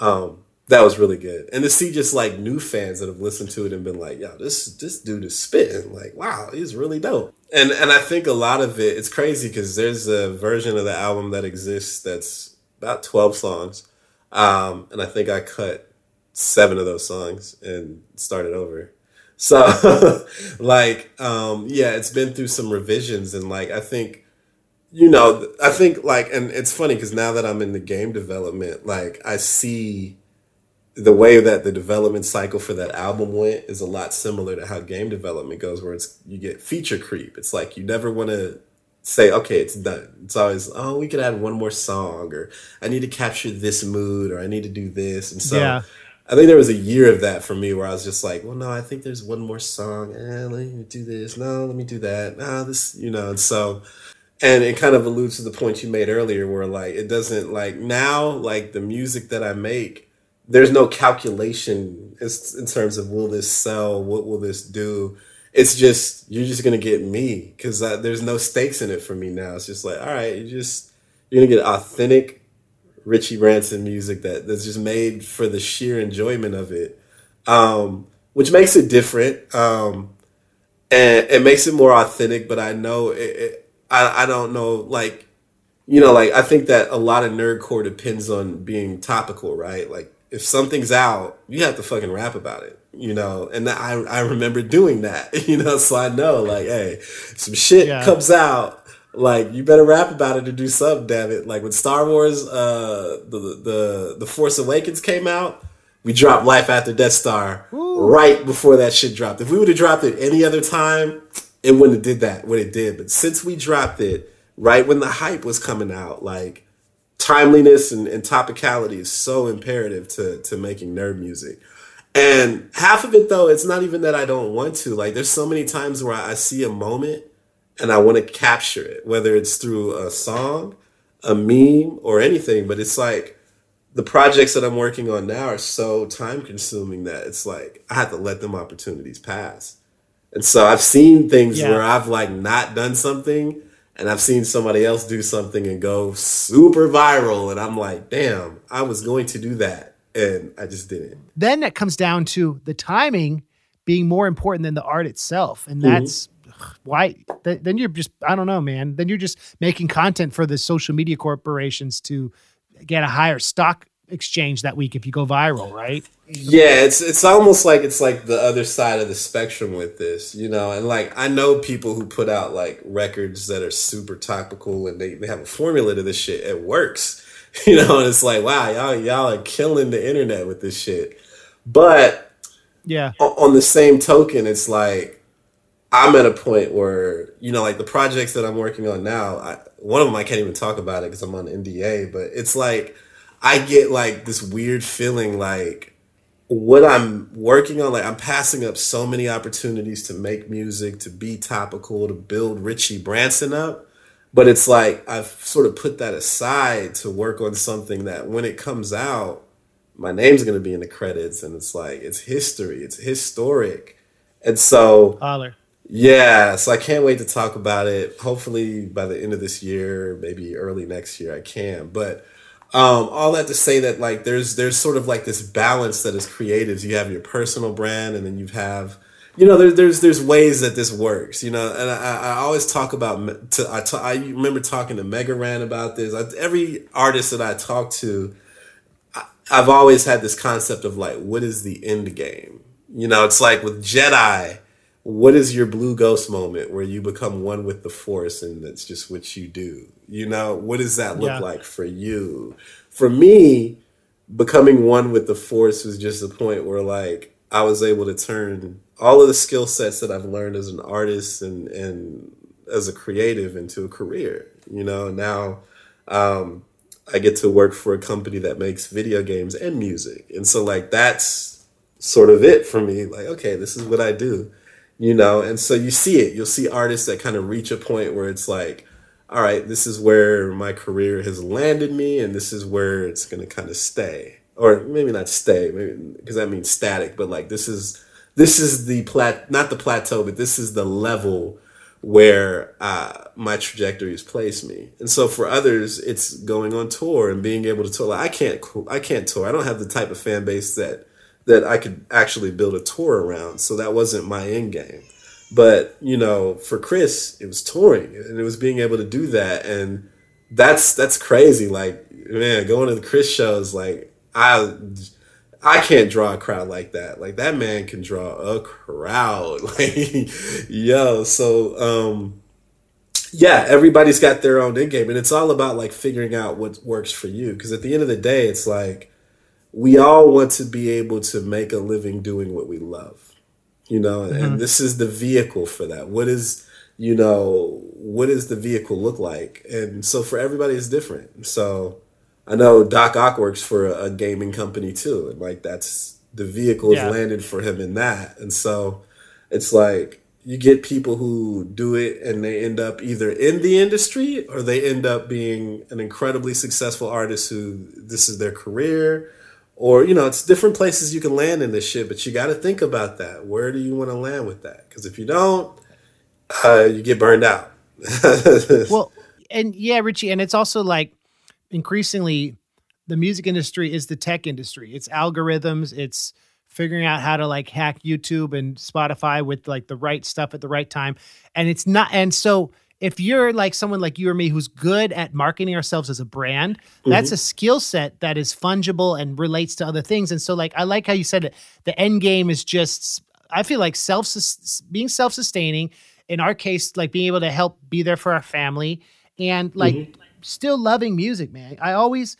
um, that was really good. And to see just like new fans that have listened to it and been like, yo, this this dude is spitting. Like, wow, he's really dope. And and I think a lot of it, it's crazy because there's a version of the album that exists that's about 12 songs. Um, and I think I cut seven of those songs and started over. So like um yeah, it's been through some revisions and like I think you know, I think like and it's funny cuz now that I'm in the game development, like I see the way that the development cycle for that album went is a lot similar to how game development goes where it's you get feature creep. It's like you never want to say okay, it's done. It's always oh, we could add one more song or I need to capture this mood or I need to do this and so Yeah. I think there was a year of that for me where I was just like, well, no, I think there's one more song. Eh, let me do this. No, let me do that. Nah, this, you know, and so, and it kind of alludes to the point you made earlier where like, it doesn't like now, like the music that I make, there's no calculation in terms of will this sell? What will this do? It's just, you're just going to get me because there's no stakes in it for me now. It's just like, all right, you just, you're going to get authentic Richie Branson music that that's just made for the sheer enjoyment of it, um, which makes it different um, and it makes it more authentic. But I know it, it, I I don't know like you know like I think that a lot of nerdcore depends on being topical, right? Like if something's out, you have to fucking rap about it. You know, and I I remember doing that. You know, so I know like, hey, some shit Yeah. comes out like you better rap about it or do something, damn it. Like when Star Wars, uh, the the the Force Awakens came out, we dropped Life After Death Star right before that shit dropped. If we would have dropped it any other time, it wouldn't have did that what it did. But since we dropped it right when the hype was coming out, like timeliness and, and topicality is so imperative to to making nerd music. And half of it though, it's not even that I don't want to. Like there's so many times where I see a moment and I want to capture it, whether it's through a song, a meme, or anything. But it's like the projects that I'm working on now are so time consuming that it's like I have to let them opportunities pass. And so I've seen things Yeah. where I've like not done something and I've seen somebody else do something and go super viral. And I'm like, damn, I was going to do that. And I just didn't. Then that comes down to the timing being more important than the art itself. And mm-hmm. that's ugh, why th- then you're just I don't know, man. Then you're just making content for the social media corporations to get a higher stock exchange that week if you go viral, right? Yeah, it's it's almost like it's like the other side of the spectrum with this, you know. And like I know people who put out like records that are super topical and they, they have a formula to this shit. It works. You know, and it's like, wow, y'all y'all are killing the internet with this shit. But Yeah. on the same token, it's like I'm at a point where you know, like the projects that I'm working on now. I, one of them I can't even talk about it because I'm on NDA. But it's like I get like this weird feeling like what I'm working on. Like I'm passing up so many opportunities to make music, to be topical, to build Richie Branson up. But it's like I've sort of put that aside to work on something that when it comes out, my name's to be in the credits and it's like it's history it's historic and so Holler. Yeah so i can't wait to talk about it. Hopefully by the end of this year maybe early next year i can. But um, all that to say that like there's there's sort of like this balance that is created you have your personal brand and then you have you know there, there's there's ways that this works you know? And i, I always talk about to, I, I remember talking to mega ran about this. I, every artist that i talk to I've always had this concept of like, what is the end game? You know, it's like with Jedi, what is your blue ghost moment where you become one with the force and that's just what you do? You know, what does that look Yeah. like for you? For me, becoming one with the force was just a point where like I was able to turn all of the skill sets that I've learned as an artist and and as a creative into a career. You know, now um, I get to work for a company that makes video games and music, and so like that's sort of it for me. Like, okay, this is what I do, you know. And so you see it. You'll see artists that kind of reach a point where it's like, all right, this is where my career has landed me, and this is where it's going to kind of stay, or maybe not stay, because that means static, but like this is this is the plat not the plateau, but this is the level where uh, my trajectory has placed me. And so for others, it's going on tour and being able to tour. Like, I can't, I can't tour. I don't have the type of fan base that that I could actually build a tour around. So that wasn't my end game. But you know, for Chris, it was touring, and it was being able to do that, and that's that's crazy. Like man, going to the Chris shows, like I I can't draw a crowd like that. Like that man can draw a crowd. Like yo, so um yeah, everybody's got their own end game and it's all about like figuring out what works for you because at the end of the day it's like we all want to be able to make a living doing what we love. You know, mm-hmm. and this is the vehicle for that. What is you know, what does the vehicle look like? And so for everybody it's different. So I know Doc Ock works for a, a gaming company too, and like that's the vehicle yeah. is landed for him in that, and so it's like you get people who do it and they end up either in the industry or they end up being an incredibly successful artist who this is their career or you know it's different places you can land in this shit but you got to think about that where do you want to land with that because if you don't uh, you get burned out well and yeah richie and it's also like increasingly the music industry is the tech industry. It's algorithms, it's figuring out how to like hack YouTube and Spotify with like the right stuff at the right time. And it's not and so if you're like someone like you or me who's good at marketing ourselves as a brand, mm-hmm. that's a skill set that is fungible and relates to other things. And so like I like how you said it. The end game is just I feel like self being self-sustaining in our case like being able to help be there for our family and like mm-hmm still loving music, man. I always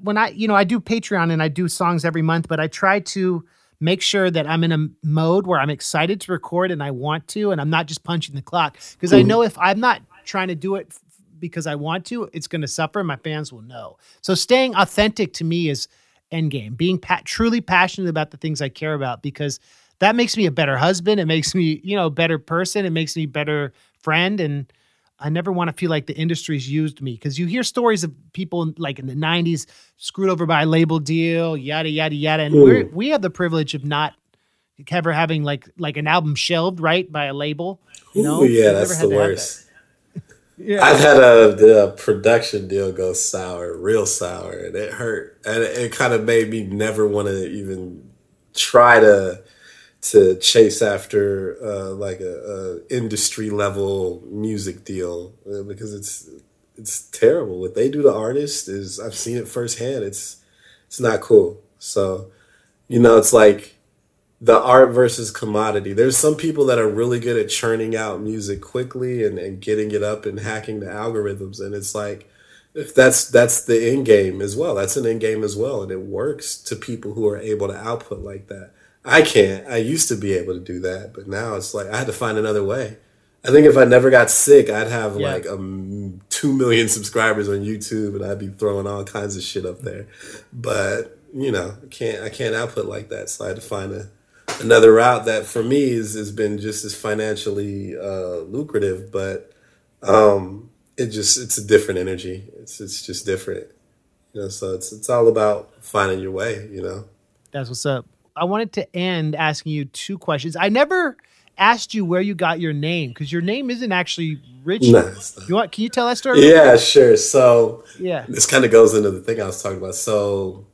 when I you know I do Patreon and I do songs every month, but I try to make sure that I'm in a mode where I'm excited to record and I want to, and I'm not just punching the clock because I mm-hmm. know if I'm not trying to do it because I want to, it's going to suffer. My fans will know. So staying authentic to me is endgame. Being pa- truly passionate about the things I care about because that makes me a better husband. It makes me you know a better person. It makes me a better friend and I never want to feel like the industry's used me because you hear stories of people like in the 90s screwed over by a label deal, yada yada yada, and we we have the privilege of not ever having like like an album shelved right by a label. You know? Ooh, yeah, that's the worst. That. yeah. I've had a, a, production deal go sour, real sour, and it hurt, and it, it kind of made me never want to even try to to chase after uh, like a, a, industry level music deal uh, because it's it's terrible. What they do to artists is I've seen it firsthand. It's it's not cool. So you know, it's like the art versus commodity. There's some people that are really good at churning out music quickly and, and getting it up and hacking the algorithms, and it's like if that's that's the end game as well. That's an end game as well, and it works to people who are able to output like that. I can't. I used to be able to do that, but now it's like I had to find another way. I think if I never got sick, I'd have yeah. like um, two million subscribers on YouTube, and I'd be throwing all kinds of shit up there. But you know, I can't. I can't output like that, so I had to find a another route that for me is, has been just as financially uh, lucrative, but um, it just it's a different energy. It's it's just different, you know. So it's it's all about finding your way, you know. That's what's up. I wanted to end asking you two questions. I never asked you where you got your name because your name isn't actually Richie. No, you want? Can you tell that story? Yeah, sure. So yeah, this kind of goes into the thing I was talking about. So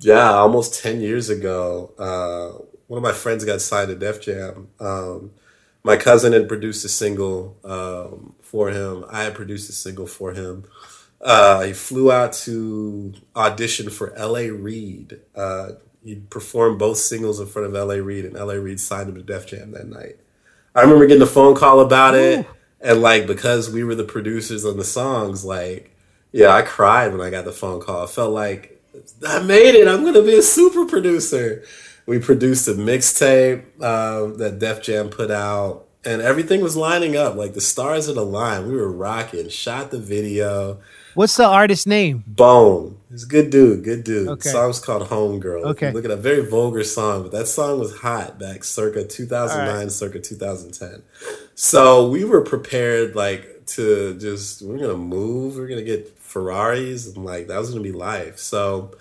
yeah, almost ten years ago, uh, one of my friends got signed to Def Jam. Um, my cousin had produced a single um, for him. I had produced a single for him. Uh, he flew out to audition for L.A. Reid. Uh, he performed both singles in front of L.A. Reid, and L.A. Reid signed him to Def Jam that night. I remember getting a phone call about it, and like because we were the producers on the songs, like yeah, I cried when I got the phone call. I felt like I made it. I'm gonna be a super producer. We produced a mixtape um, that Def Jam put out, and everything was lining up. Like the stars had aligned. We were rocking. Shot the video. What's the artist name? Bone. He's a good dude. Good dude. Okay. The song's called Homegirl. Okay. Look at a very vulgar song, but that song was hot back circa 2009, All right. circa 2010. So we were prepared like to just we're gonna move. We're gonna get Ferraris and like that was gonna be life. So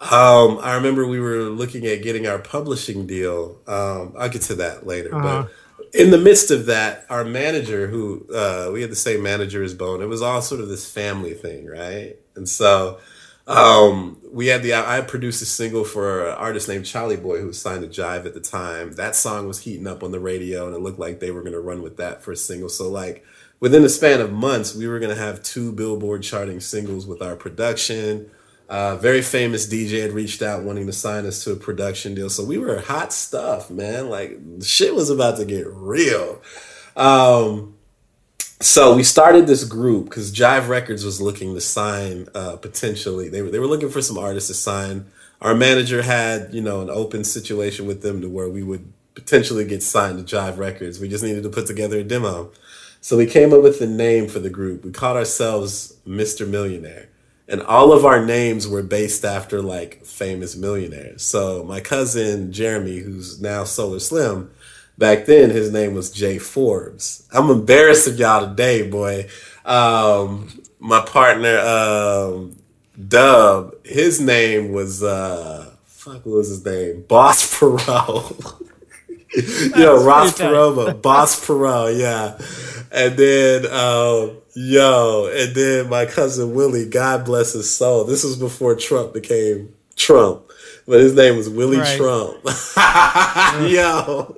um, I remember we were looking at getting our publishing deal. Um, I'll get to that later. Uh-huh. But in the midst of that, our manager, who uh, we had the same manager as Bone, it was all sort of this family thing, right? And so um, we had the I produced a single for an artist named Charlie Boy who was signed to Jive at the time. That song was heating up on the radio, and it looked like they were going to run with that for a single. So like within the span of months, we were going to have two Billboard charting singles with our production. Uh, very famous DJ had reached out wanting to sign us to a production deal. So we were hot stuff, man. Like shit was about to get real. Um, so we started this group because Jive Records was looking to sign uh, potentially. They were they were looking for some artists to sign. Our manager had you know an open situation with them to where we would potentially get signed to Jive Records. We just needed to put together a demo. So we came up with the name for the group. We called ourselves Mr. Millionaire. And all of our names were based after like famous millionaires. So my cousin Jeremy, who's now Solar Slim, back then his name was Jay Forbes. I'm embarrassing y'all today, boy. Um, my partner, um, Dub, his name was uh fuck what was his name? Boss Perot. Yo, Ross. Perot, Boss Perot, yeah. And then um yo, and then my cousin Willie, God bless his soul. This was before Trump became Trump. But his name was Willie Right. Trump. yo.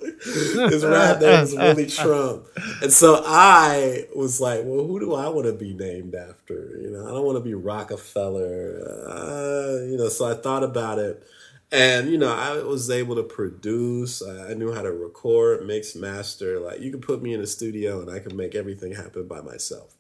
His rap name was Willie Trump. And so I was like, well, who do I want to be named after? You know, I don't want to be Rockefeller. Uh, you know, so I thought about it. And, you know, I was able to produce. I I knew how to record, mix, master. Like, you could put me in a studio and I could make everything happen by myself.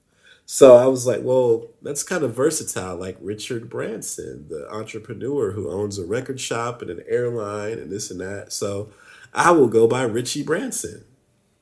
So I was like, well, that's kind of versatile, like Richard Branson, the entrepreneur who owns a record shop and an airline and this and that. So I will go by Richie Branson.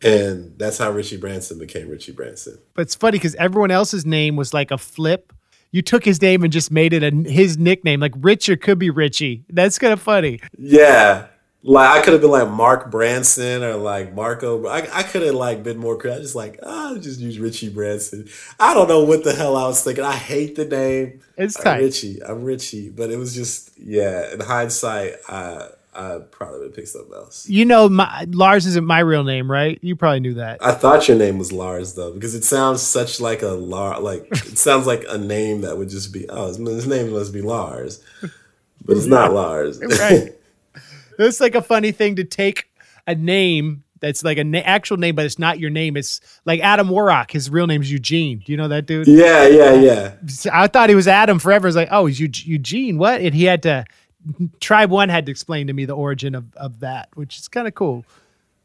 And that's how Richie Branson became Richie Branson. But it's funny because everyone else's name was like a flip. You took his name and just made it a, his nickname. Like Richard could be Richie. That's kind of funny. Yeah. Like I could have been like Mark Branson or like Marco. I, I could have like been more creative. I just like, oh, just use Richie Branson. I don't know what the hell I was thinking. I hate the name. It's I'm. Richie. I'm Richie. But it was just, yeah, in hindsight, I, I probably would have picked something else. You know, my, Lars isn't my real name, right? You probably knew that. I thought your name was Lars though, because it sounds such like a Lars. like it sounds like a name that would just be, oh, his, his name must be Lars, but it's not Lars. right. It's like a funny thing to take a name that's like an na- actual name, but it's not your name. It's like Adam Warrock. His real name's Eugene. Do you know that dude? yeah, yeah, yeah. I thought he was Adam forever. It's like, oh, he's Eug- Eugene. What? And he had to. Tribe One had to explain to me the origin of, of that, which is kind of cool.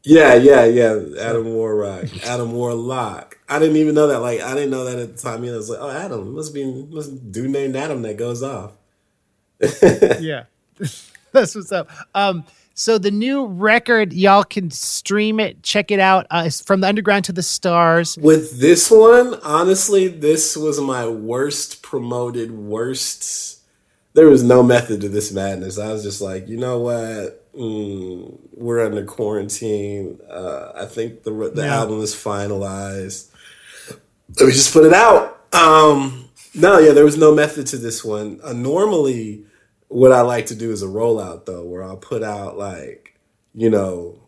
Yeah, yeah, yeah. Adam Warrock, Adam Warlock. I didn't even know that. Like, I didn't know that at the time. You know, I was like, oh, Adam must be must be a dude named Adam that goes off. yeah that's what's up um so the new record y'all can stream it check it out uh, it's from the underground to the stars With this one, honestly, this was my worst promoted, worst. There was no method to this madness. I was just like, you know what? Mm, we're under quarantine. Uh, I think the the Yeah. album is finalized. Let me just put it out. Um, no, yeah, there was no method to this one. Uh, normally, what I like to do is a rollout though, where I'll put out like, you know,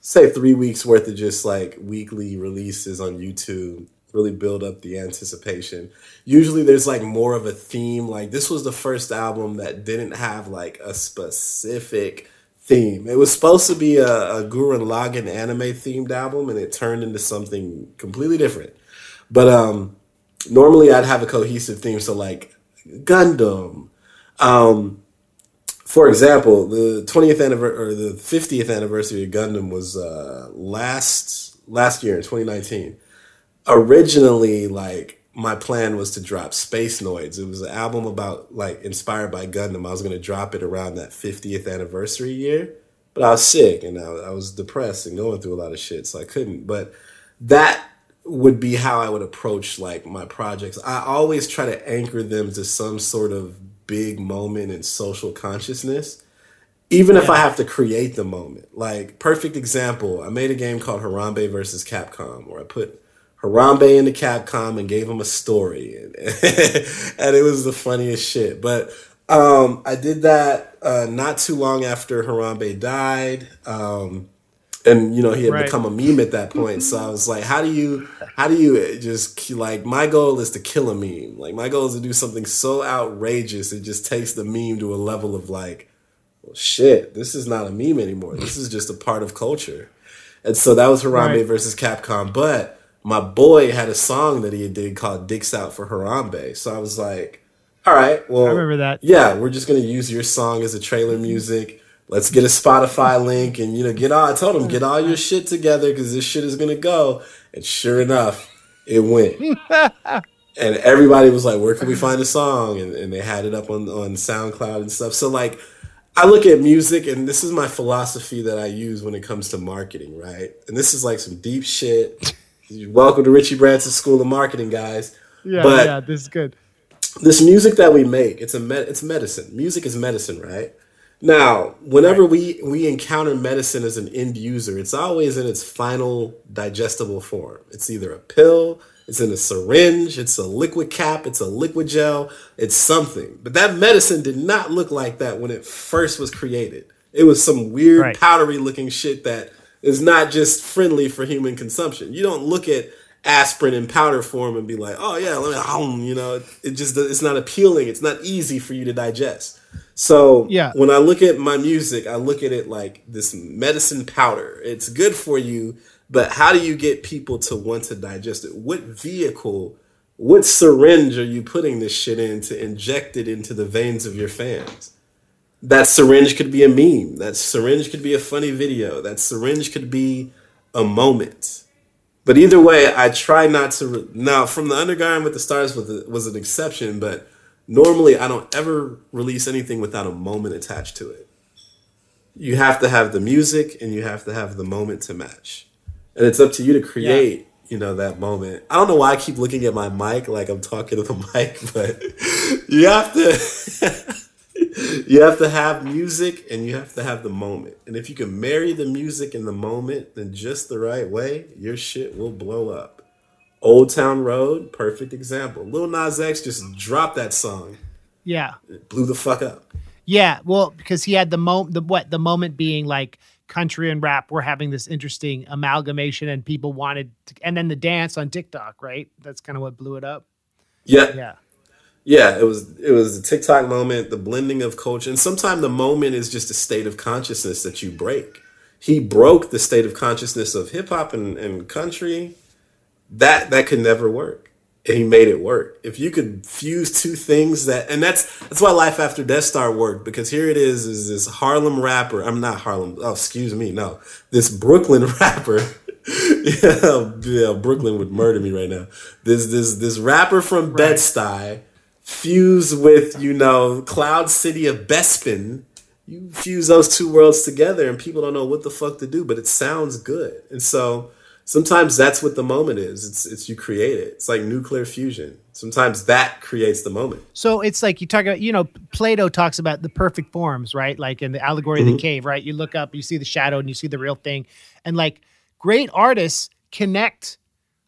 say three weeks worth of just like weekly releases on YouTube, really build up the anticipation. Usually there's like more of a theme. Like this was the first album that didn't have like a specific theme. It was supposed to be a, a Gurren Lagann anime themed album and it turned into something completely different. But um normally I'd have a cohesive theme. So like Gundam, um, for example, the 20th anniversary or the 50th anniversary of Gundam was uh, last last year in 2019. Originally, like my plan was to drop Space Noids. It was an album about like inspired by Gundam. I was going to drop it around that 50th anniversary year, but I was sick and I, I was depressed and going through a lot of shit, so I couldn't. But that would be how I would approach like my projects. I always try to anchor them to some sort of big moment in social consciousness, even if I have to create the moment. Like perfect example, I made a game called Harambe versus Capcom, where I put Harambe into Capcom and gave him a story, and, and it was the funniest shit. But um, I did that uh, not too long after Harambe died. Um, and you know he had Right. become a meme at that point so i was like how do you how do you just like my goal is to kill a meme like my goal is to do something so outrageous it just takes the meme to a level of like well, shit this is not a meme anymore this is just a part of culture and so that was harambe Right. versus capcom but my boy had a song that he did called dicks out for harambe so i was like all right well I remember that. yeah, we're just gonna use your song as a trailer music. Let's get a Spotify link and you know get all. I told him get all your shit together because this shit is gonna go. And sure enough, it went. and everybody was like, "Where can we find the song?" And, and they had it up on on SoundCloud and stuff. So like, I look at music, and this is my philosophy that I use when it comes to marketing, right? And this is like some deep shit. Welcome to Richie Branson School of Marketing, guys. Yeah, But- yeah, this is good. this music that we make it's a med- it's medicine music is medicine right now whenever we we encounter medicine as an end user it's always in its final digestible form it's either a pill it's in a syringe it's a liquid cap it's a liquid gel it's something but that medicine did not look like that when it first was created it was some weird Right. powdery looking shit that is not just friendly for human consumption you don't look at aspirin in powder form and be like, oh yeah, let me, um, you know, it just it's not appealing. It's not easy for you to digest. So Yeah. when I look at my music, I look at it like this medicine powder. It's good for you, but how do you get people to want to digest it? What vehicle, what syringe are you putting this shit in to inject it into the veins of your fans? That syringe could be a meme. That syringe could be a funny video. That syringe could be a moment. But either way, I try not to. Re- now, from the Underground with the Stars was, a, was an exception, but normally I don't ever release anything without a moment attached to it. You have to have the music and you have to have the moment to match. And it's up to you to create, you know, that moment. I don't know why I keep looking at my mic like I'm talking to the mic, but you have to. you have to have music and you have to have the moment. And if you can marry the music and the moment in just the right way, your shit will blow up. Old Town Road, perfect example. Lil Nas X just dropped that song. Yeah. It blew the fuck up. Yeah, well, because he had the moment, the what, the moment being like country and rap were having this interesting amalgamation, and people wanted, to, and then the dance on TikTok, right? That's kind of what blew it up. Yeah, Yeah, Yeah, it was it was the TikTok moment, the blending of culture, and sometimes the moment is just a state of consciousness that you break. He broke the state of consciousness of hip hop and, and country. That that could never work. And he made it work. If you could fuse two things that and that's that's why Life After Death Star worked, because here it is, is this Harlem rapper. I'm not Harlem, oh excuse me, no. This Brooklyn rapper. yeah, yeah, Brooklyn would murder me right now. This this this rapper from Bed-Stuy fused with, you know, Cloud City of Bespin. You fuse those two worlds together and people don't know what the fuck to do, but it sounds good. And so sometimes that's what the moment is. It's it's you create it. It's like nuclear fusion. Sometimes that creates the moment. So it's like you talk about, you know, Plato talks about the perfect forms, right? Like in the allegory of the mm-hmm. cave, right? You look up, you see the shadow, and you see the real thing. And like great artists connect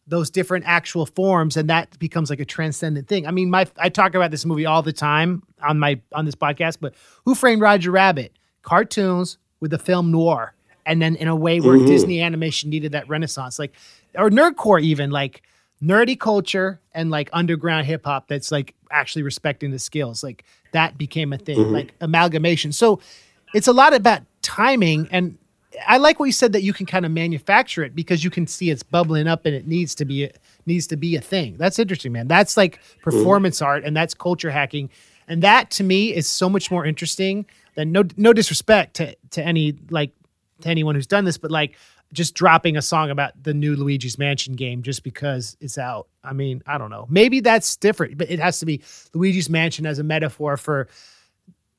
those different actual forms, and that becomes like a transcendent thing. I mean, my I talk about this movie all the time on my on this podcast, but Who Framed Roger Rabbit? Cartoons with the film noir, and then in a way where mm-hmm. Disney animation needed that renaissance, like or nerdcore even like nerdy culture and like underground hip hop that's like actually respecting the skills. Like that became a thing, mm-hmm. like amalgamation. So it's a lot about timing and I like what you said that you can kind of manufacture it because you can see it's bubbling up and it needs to be needs to be a thing. That's interesting, man. That's like mm-hmm. performance art and that's culture hacking. And that to me is so much more interesting than no no disrespect to to any like to anyone who's done this, but like just dropping a song about the new Luigi's Mansion game just because it's out. I mean, I don't know. Maybe that's different, but it has to be Luigi's Mansion as a metaphor for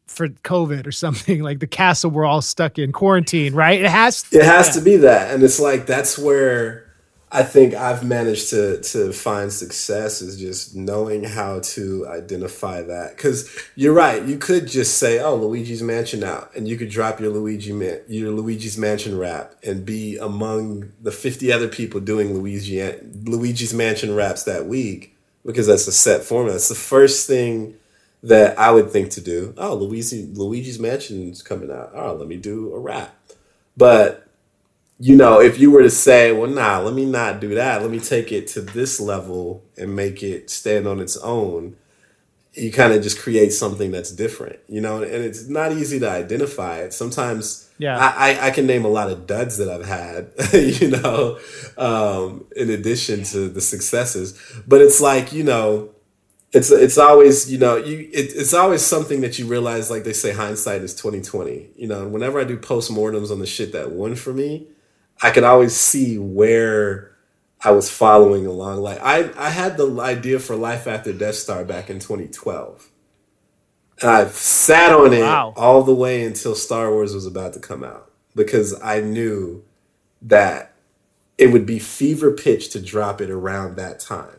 for COVID or something like the castle we're all stuck in quarantine, right? It has. It has yeah. to be that, and it's like that's where I think I've managed to to find success is just knowing how to identify that. Because you're right, you could just say, "Oh, Luigi's Mansion out," and you could drop your Luigi Man- your Luigi's Mansion rap and be among the 50 other people doing Luigi Luigi's Mansion raps that week because that's a set format. That's the first thing that I would think to do. Oh, Luigi Luigi's Mansion's coming out. Oh, let me do a rap. But you know, if you were to say, well, nah, let me not do that. Let me take it to this level and make it stand on its own. You kind of just create something that's different, you know, and it's not easy to identify it. Sometimes, yeah, I, I, I can name a lot of duds that I've had, you know, um, in addition to the successes. But it's like, you know, it's it's always you know you it, it's always something that you realize like they say hindsight is 2020 you know whenever i do postmortems on the shit that won for me I could always see where I was following along. Like I, I had the idea for Life After Death Star back in 2012. And I sat on it wow. all the way until Star Wars was about to come out because I knew that it would be fever pitch to drop it around that time.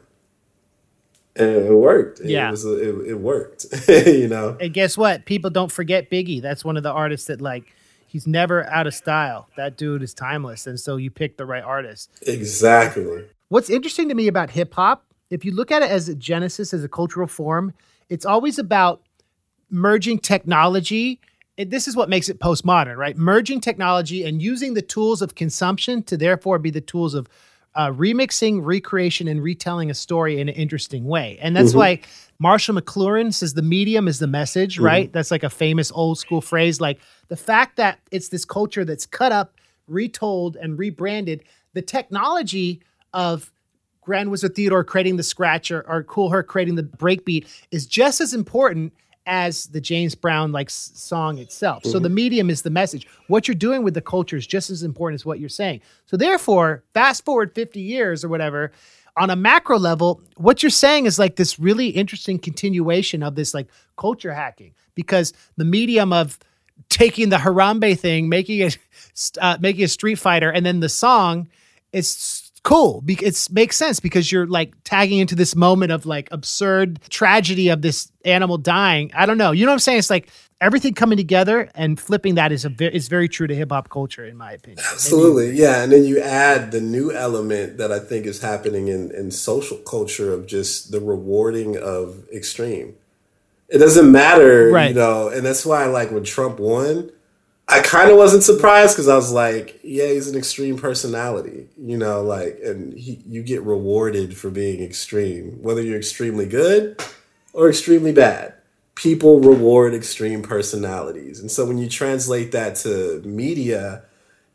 And it worked. Yeah. It, was, it, it worked, you know? And guess what? People don't forget Biggie. That's one of the artists that like he's never out of style. That dude is timeless, and so you picked the right artist. Exactly. What's interesting to me about hip hop, if you look at it as a genesis, as a cultural form, it's always about merging technology. And this is what makes it postmodern, right? Merging technology and using the tools of consumption to therefore be the tools of uh, remixing, recreation, and retelling a story in an interesting way. And that's mm-hmm. why Marshall McLuhan says the medium is the message, mm-hmm. right? That's like a famous old school phrase. Like the fact that it's this culture that's cut up, retold, and rebranded, the technology of Grand Wizard Theodore creating the scratch or, or Kool Herc creating the breakbeat is just as important as the James Brown like song itself. Mm-hmm. So the medium is the message. What you're doing with the culture is just as important as what you're saying. So therefore, fast forward 50 years or whatever, on a macro level, what you're saying is like this really interesting continuation of this like culture hacking because the medium of taking the Harambe thing, making it uh, making a Street Fighter, and then the song is cool. Because it makes sense because you're like tagging into this moment of like absurd tragedy of this animal dying. I don't know. You know what i'm saying? It's like everything coming together and flipping that is a is very true to hip-hop culture in my opinion absolutely yeah and then you add the new element that i think is happening in in social culture of just the rewarding of extreme it doesn't matter right. you know and that's why like when trump won I kind of wasn't surprised because I was like, yeah, he's an extreme personality, you know, like, and he, you get rewarded for being extreme, whether you're extremely good or extremely bad. People reward extreme personalities. And so when you translate that to media,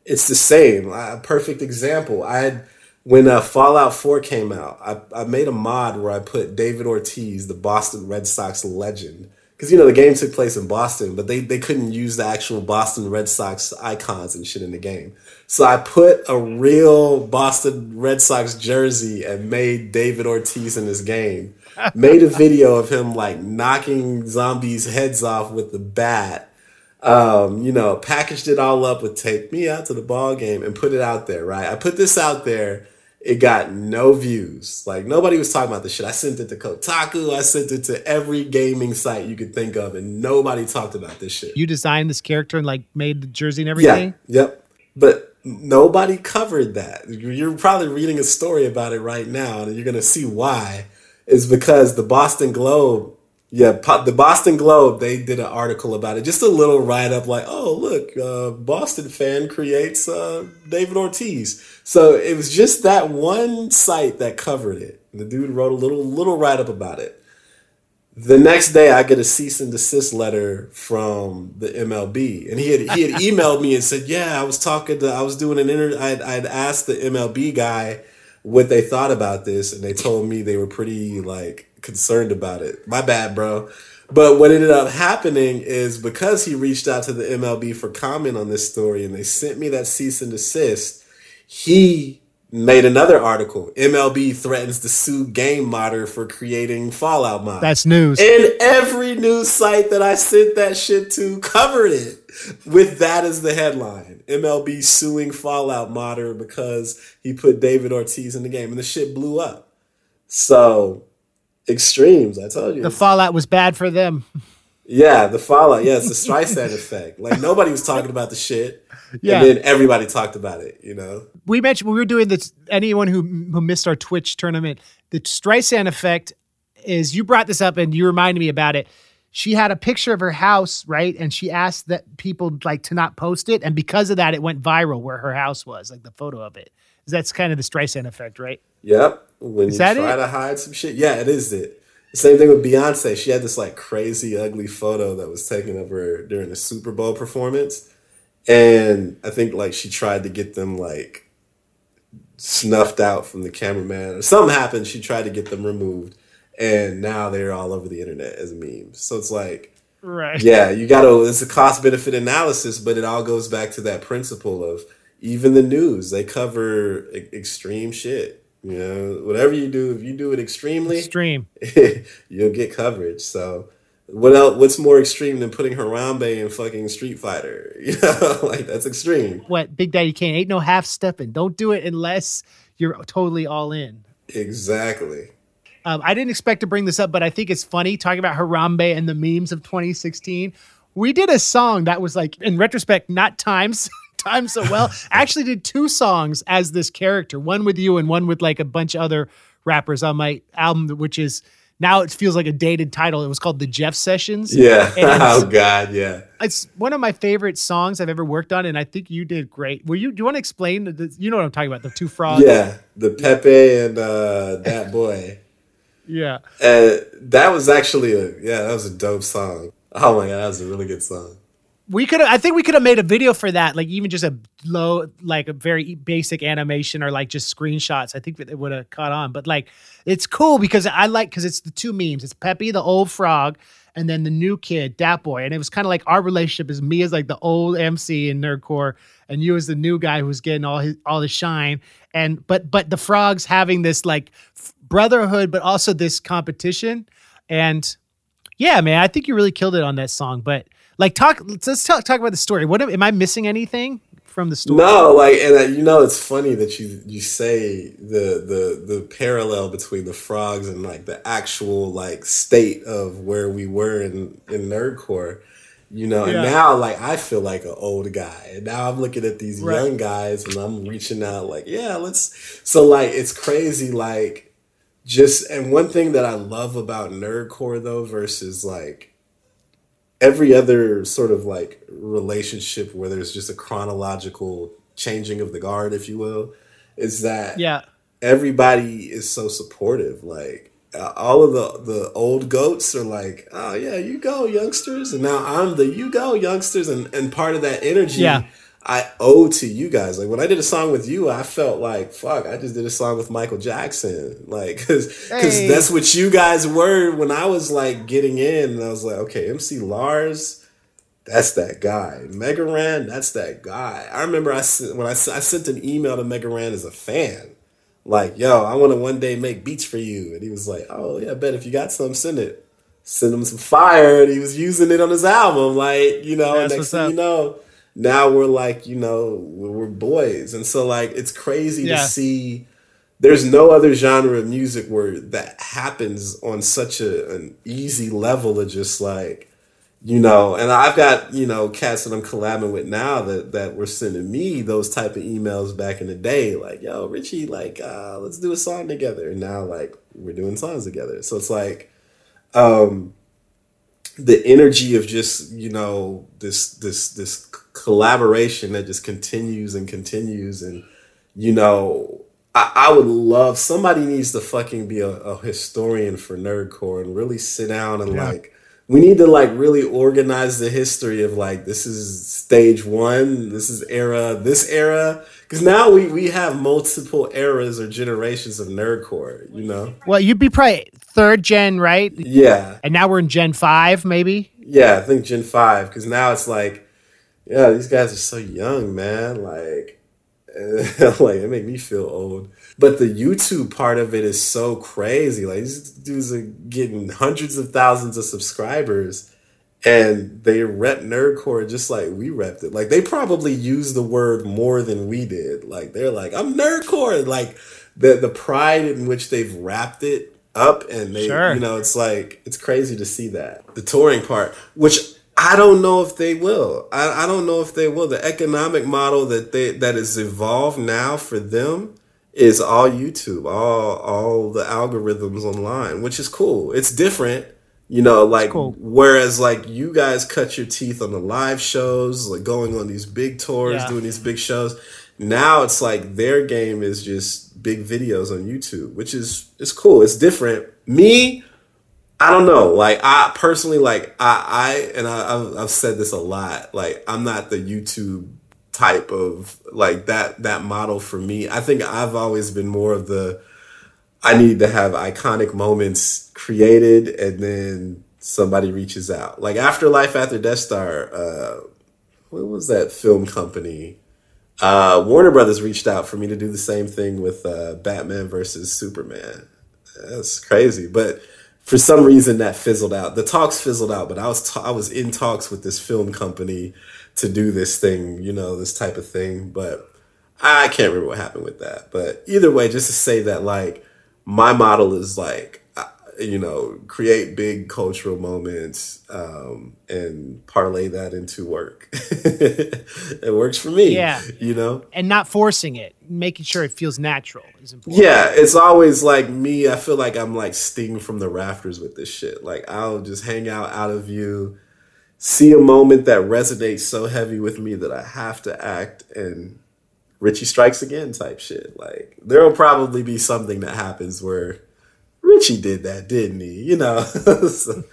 it's the same. A perfect example. I had, when uh, Fallout 4 came out, I, I made a mod where I put David Ortiz, the Boston Red Sox legend, because you know the game took place in Boston, but they they couldn't use the actual Boston Red Sox icons and shit in the game. So I put a real Boston Red Sox jersey and made David Ortiz in this game. Made a video of him like knocking zombies' heads off with the bat. Um, you know, packaged it all up with "Take Me Out to the Ball Game" and put it out there. Right, I put this out there it got no views. Like nobody was talking about this shit. I sent it to Kotaku. I sent it to every gaming site you could think of, and nobody talked about this shit. You designed this character and like made the jersey and everything. Yeah. Yep. But nobody covered that. You're probably reading a story about it right now, and you're gonna see why. Is because the Boston Globe yeah, the Boston Globe they did an article about it, just a little write up, like, "Oh, look, uh, Boston fan creates uh, David Ortiz." So it was just that one site that covered it. The dude wrote a little little write up about it. The next day, I get a cease and desist letter from the MLB, and he had he had emailed me and said, "Yeah, I was talking to, I was doing an interview. I'd, I'd asked the MLB guy." What they thought about this, and they told me they were pretty like concerned about it. My bad, bro. But what ended up happening is because he reached out to the MLB for comment on this story, and they sent me that cease and desist. He made another article. MLB threatens to sue Game Modder for creating Fallout mod. That's news. And every news site that I sent that shit to covered it with that as the headline. MLB suing Fallout modder because he put David Ortiz in the game and the shit blew up. So extremes, I told you. The fallout was bad for them. yeah, the Fallout. Yeah, it's the Streisand effect. Like nobody was talking about the shit. Yeah. And then everybody talked about it, you know? We mentioned we were doing this. Anyone who who missed our Twitch tournament, the Streisand effect is. You brought this up and you reminded me about it. She had a picture of her house, right? And she asked that people like to not post it, and because of that, it went viral where her house was, like the photo of it. That's kind of the Streisand effect, right? Yep. When Is you that try it? to hide some shit. Yeah, it is it. Same thing with Beyonce. She had this like crazy, ugly photo that was taken of her during the Super Bowl performance. And I think like she tried to get them like snuffed out from the cameraman or something happened. She tried to get them removed. And now they're all over the internet as memes. So it's like, Right. yeah, you got to, it's a cost benefit analysis, but it all goes back to that principle of even the news, they cover e- extreme shit. You know, whatever you do, if you do it extremely, Stream. you'll get coverage. So, what else? What's more extreme than putting Harambe in fucking Street Fighter? You know, like that's extreme. What Big Daddy Kane ain't no half stepping. Don't do it unless you're totally all in. Exactly. Um, I didn't expect to bring this up, but I think it's funny talking about Harambe and the memes of 2016. We did a song that was like, in retrospect, not times times so well. I actually did two songs as this character, one with you and one with like a bunch of other rappers on my album, which is now it feels like a dated title. It was called the Jeff Sessions. Yeah. Oh God. Yeah. it's one of my favorite songs I've ever worked on, and I think you did great. Will you? Do you want to explain? The, you know what I'm talking about? The two frogs. Yeah. The Pepe and uh, that boy. Yeah. Uh, that was actually a yeah. That was a dope song. Oh my God, that was a really good song. We could. I think we could have made a video for that, like even just a low, like a very basic animation or like just screenshots. I think that it would have caught on. But like, it's cool because I like because it's the two memes. It's Pepe, the old frog, and then the new kid, Dat Boi. And it was kind of like our relationship is me as like the old MC in Nerdcore, and you as the new guy who's getting all his all the shine. And but but the frogs having this like f- brotherhood, but also this competition. And yeah, man, I think you really killed it on that song. But like, talk. Let's, let's talk, talk about the story. What am, am I missing anything from the story? No, like, and uh, you know, it's funny that you you say the the the parallel between the frogs and like the actual like state of where we were in in nerdcore. You know, Yeah. and now like I feel like an old guy, and now I'm looking at these Right. young guys, and I'm reaching out like, yeah, let's. So like, it's crazy, like just and one thing that I love about nerdcore though versus like every other sort of like relationship where there's just a chronological changing of the guard, if you will, is that Yeah, everybody is so supportive. Like uh, all of the the old goats are like, oh yeah, you go youngsters, and now I'm the you go youngsters, and and part of that energy. Yeah. I owe to you guys. Like when I did a song with you, I felt like fuck. I just did a song with Michael Jackson, like because Hey. that's what you guys were when I was like getting in. And I was like, okay, MC Lars, that's that guy. Mega Ran, that's that guy. I remember I sent when I sent an email to Mega Ran as a fan, like, yo, I want to one day make beats for you, and he was like, oh yeah, I bet if you got some, send it. Send him some fire, and he was using it on his album, like you know. That's next what's thing up. you know, now we're like, you know, we're boys, and so like it's crazy Yeah. to see. There's no other genre of music where that happens on such a, an easy level of just like you know, and I've got you know cats that I'm collabing with now that that were sending me those type of emails back in the day, like yo Richie, like uh, let's do a song together. And now like we're doing songs together, so it's like um, the energy of just you know this this this collaboration that just continues and continues, and you know. I, I would love somebody needs to fucking be a, a historian for nerdcore and really sit down and Yeah. like we need to like really organize the history of like this is stage one this is era this era because now we we have multiple eras or generations of nerdcore you know well, you'd be probably third gen, right? yeah And now we're in Gen five, maybe. yeah i think gen 5 because now it's like yeah these guys are so young man like like it made me feel old. But the YouTube part of it is so crazy. Like these dudes are getting hundreds of thousands of subscribers and they rep nerdcore just like we repped it. Like they probably use the word more than we did. Like they're like, I'm nerdcore. Like the the pride in which they've wrapped it up and they Sure. you know, it's like it's crazy to see that. The touring part, which I don't know if they will. I, I don't know if they will. The economic model that they that is evolved now for them is all YouTube, all all the algorithms online, which is cool. It's different, you know, like cool. whereas like you guys cut your teeth on the live shows, like going on these big tours, Yeah. doing these big shows. Now it's like their game is just big videos on YouTube, which is it's cool. It's different. Me, I don't know. Like I personally, like I, I and I, I've, said this a lot. Like I'm not the YouTube type of like that that model for me. I think I've always been more of the I need to have iconic moments created and then somebody reaches out. Like after Life After Death Star, uh, what was that film company? Uh, Warner Brothers reached out for me to do the same thing with uh, Batman versus Superman. That's crazy, but for some reason that fizzled out. The talks fizzled out, but I was I was in talks with this film company to do this thing, you know, this type of thing. But I can't remember what happened with that. But either way, just to say that like my model is like you know create big cultural moments um, and parlay that into work. it works for me. Yeah. you know. and not forcing it, making sure it feels natural is important. Yeah, it's always like me. I feel like I'm like Sting from the rafters with this shit. Like I'll just hang out out of view, see a moment that resonates so heavy with me that I have to act, and Richie strikes again type shit. Like there'll probably be something that happens where Richie did that, didn't he? You know. So,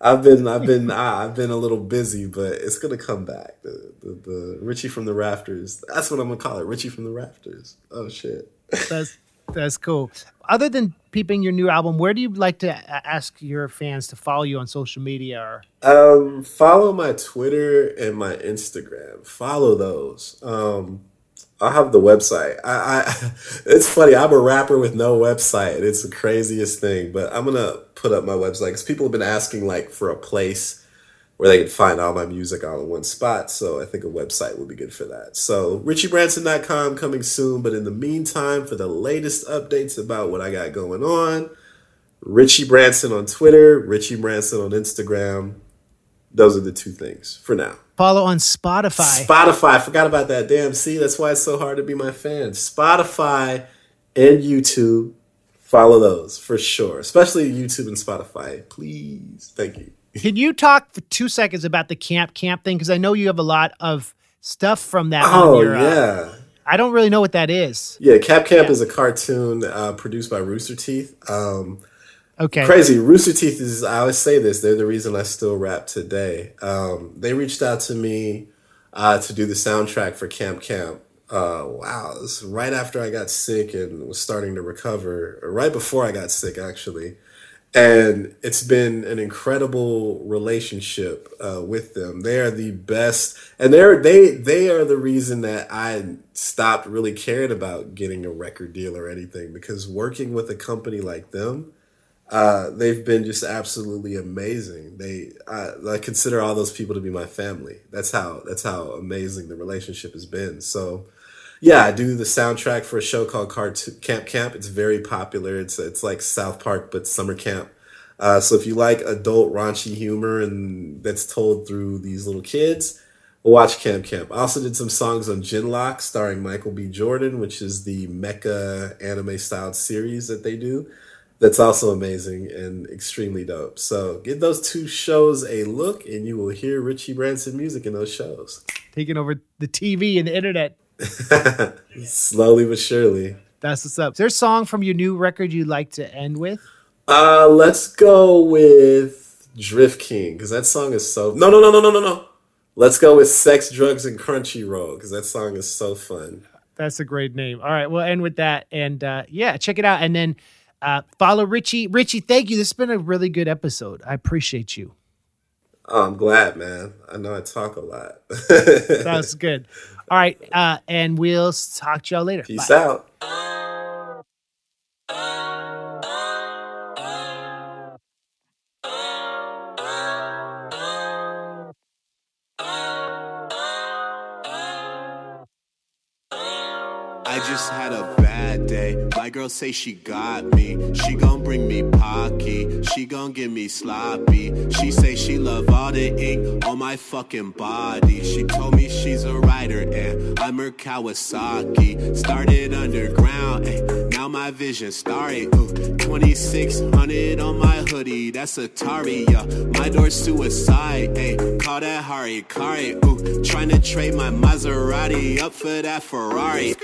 I've been, I've been, I've been a little busy, but it's gonna come back. The, the, the Richie from the rafters. That's what I'm gonna call it. Richie from the rafters. Oh shit. That's that's cool. Other than peeping your new album, where do you like to ask your fans to follow you on social media? Or Um, follow my Twitter and my Instagram. Follow those. Um, I have the website. I, I it's funny. I'm a rapper with no website. And it's the craziest thing, but I'm gonna put up my website because people have been asking like for a place where they can find all my music all in one spot. So I think a website would be good for that. So RichieBranson.com coming soon. But in the meantime, for the latest updates about what I got going on, Richie Branson on Twitter, Richie Branson on Instagram. Those are the two things for now. follow on Spotify. Spotify, I forgot about that. Damn, see, that's why it's so hard to be my fan. Spotify and YouTube, follow those for sure. Especially YouTube and Spotify. Please. Thank you. Can you talk for two seconds about the camp camp thing? Because I know you have a lot of stuff from that. Oh, on your, uh, yeah. I don't really know what that is. Yeah, Cap Camp Yeah. is a cartoon uh, produced by Rooster Teeth. Um, Okay. Crazy. Rooster Teeth is, I always say this, they're the reason I still rap today. Um, they reached out to me uh, to do the soundtrack for Camp Camp. Uh, wow, right after I got sick and was starting to recover, right before I got sick, actually. And it's been an incredible relationship uh, with them. They are the best, and they're they they are the reason that I stopped really caring about getting a record deal or anything because working with a company like them, uh, they've been just absolutely amazing. They, I, I consider all those people to be my family. That's how that's how amazing the relationship has been. So, yeah, I do the soundtrack for a show called Camp Camp. It's very popular. It's it's like South Park but summer camp. Uh, so if you like adult raunchy humor and that's told through these little kids, watch Camp Camp. I also did some songs on Genlock starring Michael B. Jordan, which is the mecha anime styled series that they do. That's also amazing and extremely dope. So give those two shows a look, and you will hear Richie Branson music in those shows. Taking over the TV and the internet. Slowly but surely. That's what's up. Is there a song from your new record you'd like to end with? Uh, let's go with Drift King because that song is so. No, no, no, no, no, no, no. Let's go with Sex, Drugs, and Crunchyroll because that song is so fun. That's a great name. All right, we'll end with that. And uh, yeah, check it out. And then uh, follow Richie. Richie, thank you. This has been a really good episode. I appreciate you. Oh, I'm glad, man. I know I talk a lot. that was good. All right, uh, and we'll talk to y'all later. Peace Bye. out. I just had a bad day. My girl say she got me. She gon' bring me Pocky. She gon' give me sloppy. She say she love all the ink on my fucking body. She told me she's a writer and I'm her Kawasaki. Started underground, ay, now my vision starry. Ooh, 2600 on my hoodie, that's Atari. Yeah, my door suicide. Ay, call that Hari Kari. Ooh, trying to trade my Maserati up for that Ferrari.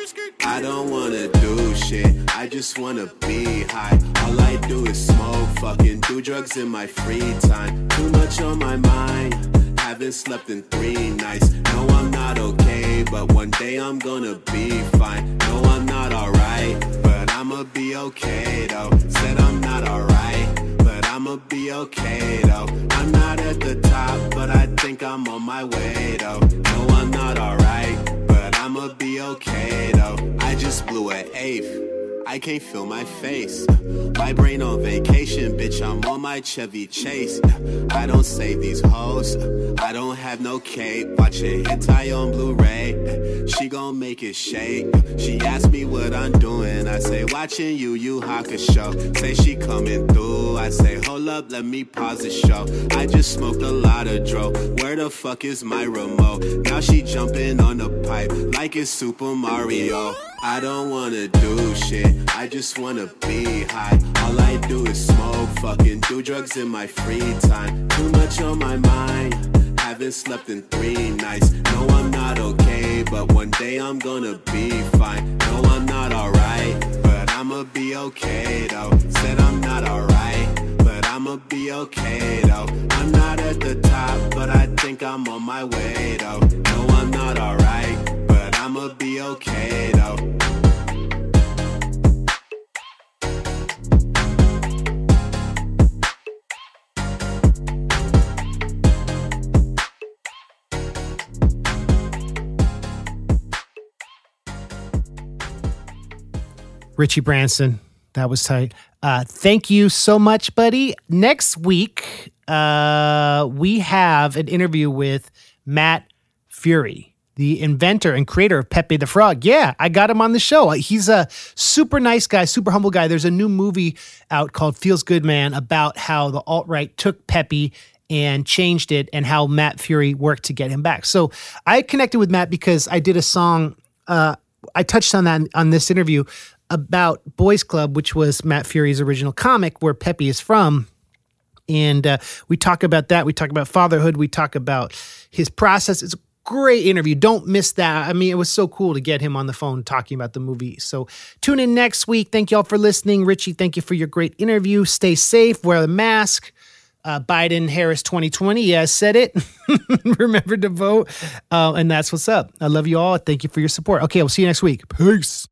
I don't wanna do shit, I just wanna be high. All I do is smoke, fucking do drugs in my free time. Too much on my mind, haven't slept in three nights. No, I'm not okay, but one day I'm gonna be fine. No, I'm not alright, but I'ma be okay though. Said I'm not alright, but I'ma be okay though. I'm not at the top, but I think I'm on my way though. No, I'm not alright, I'ma be okay though. I just blew an eighth. I can't feel my face. My brain on vacation, bitch. I'm on my Chevy Chase. I don't save these hoes. I don't have no cape. Watching hentai on Blu-ray. She gon' make it shake. She asked me what I'm doing. I say watching Yu Yu Hakusho. Say she coming through. I say hold up, let me pause the show. I just smoked a lot of dro. Where the fuck is my remote? Now she jumping on the pipe like it's Super Mario. I don't wanna do shit, I just wanna be high. All I do is smoke, fucking do drugs in my free time. Too much on my mind, haven't slept in three nights. No, I'm not okay, but one day I'm gonna be fine. No, I'm not alright, but I'ma be okay though. Said I'm not alright, but I'ma be okay though. I'm not at the top, but I think I'm on my way though. No, I'm not alright, but I'ma be okay though. Richie Branson. That was tight. Uh, thank you so much, buddy. Next week, uh, we have an interview with Matt Furie, the inventor and creator of Pepe the Frog. Yeah, I got him on the show. He's a super nice guy, super humble guy. There's a new movie out called Feels Good Man about how the alt right took Pepe and changed it and how Matt Furie worked to get him back. So I connected with Matt because I did a song. Uh, I touched on that on this interview about Boys Club, which was Matt Furie's original comic, where Pepe is from. And uh, we talk about that. We talk about fatherhood. We talk about his process. It's a great interview. Don't miss that. I mean, it was so cool to get him on the phone talking about the movie. So tune in next week. Thank you all for listening. Richie, thank you for your great interview. Stay safe, wear the mask. Uh, Biden Harris 2020. Yeah, said it. Remember to vote. Uh, and that's what's up. I love you all. Thank you for your support. Okay, we'll see you next week. Peace.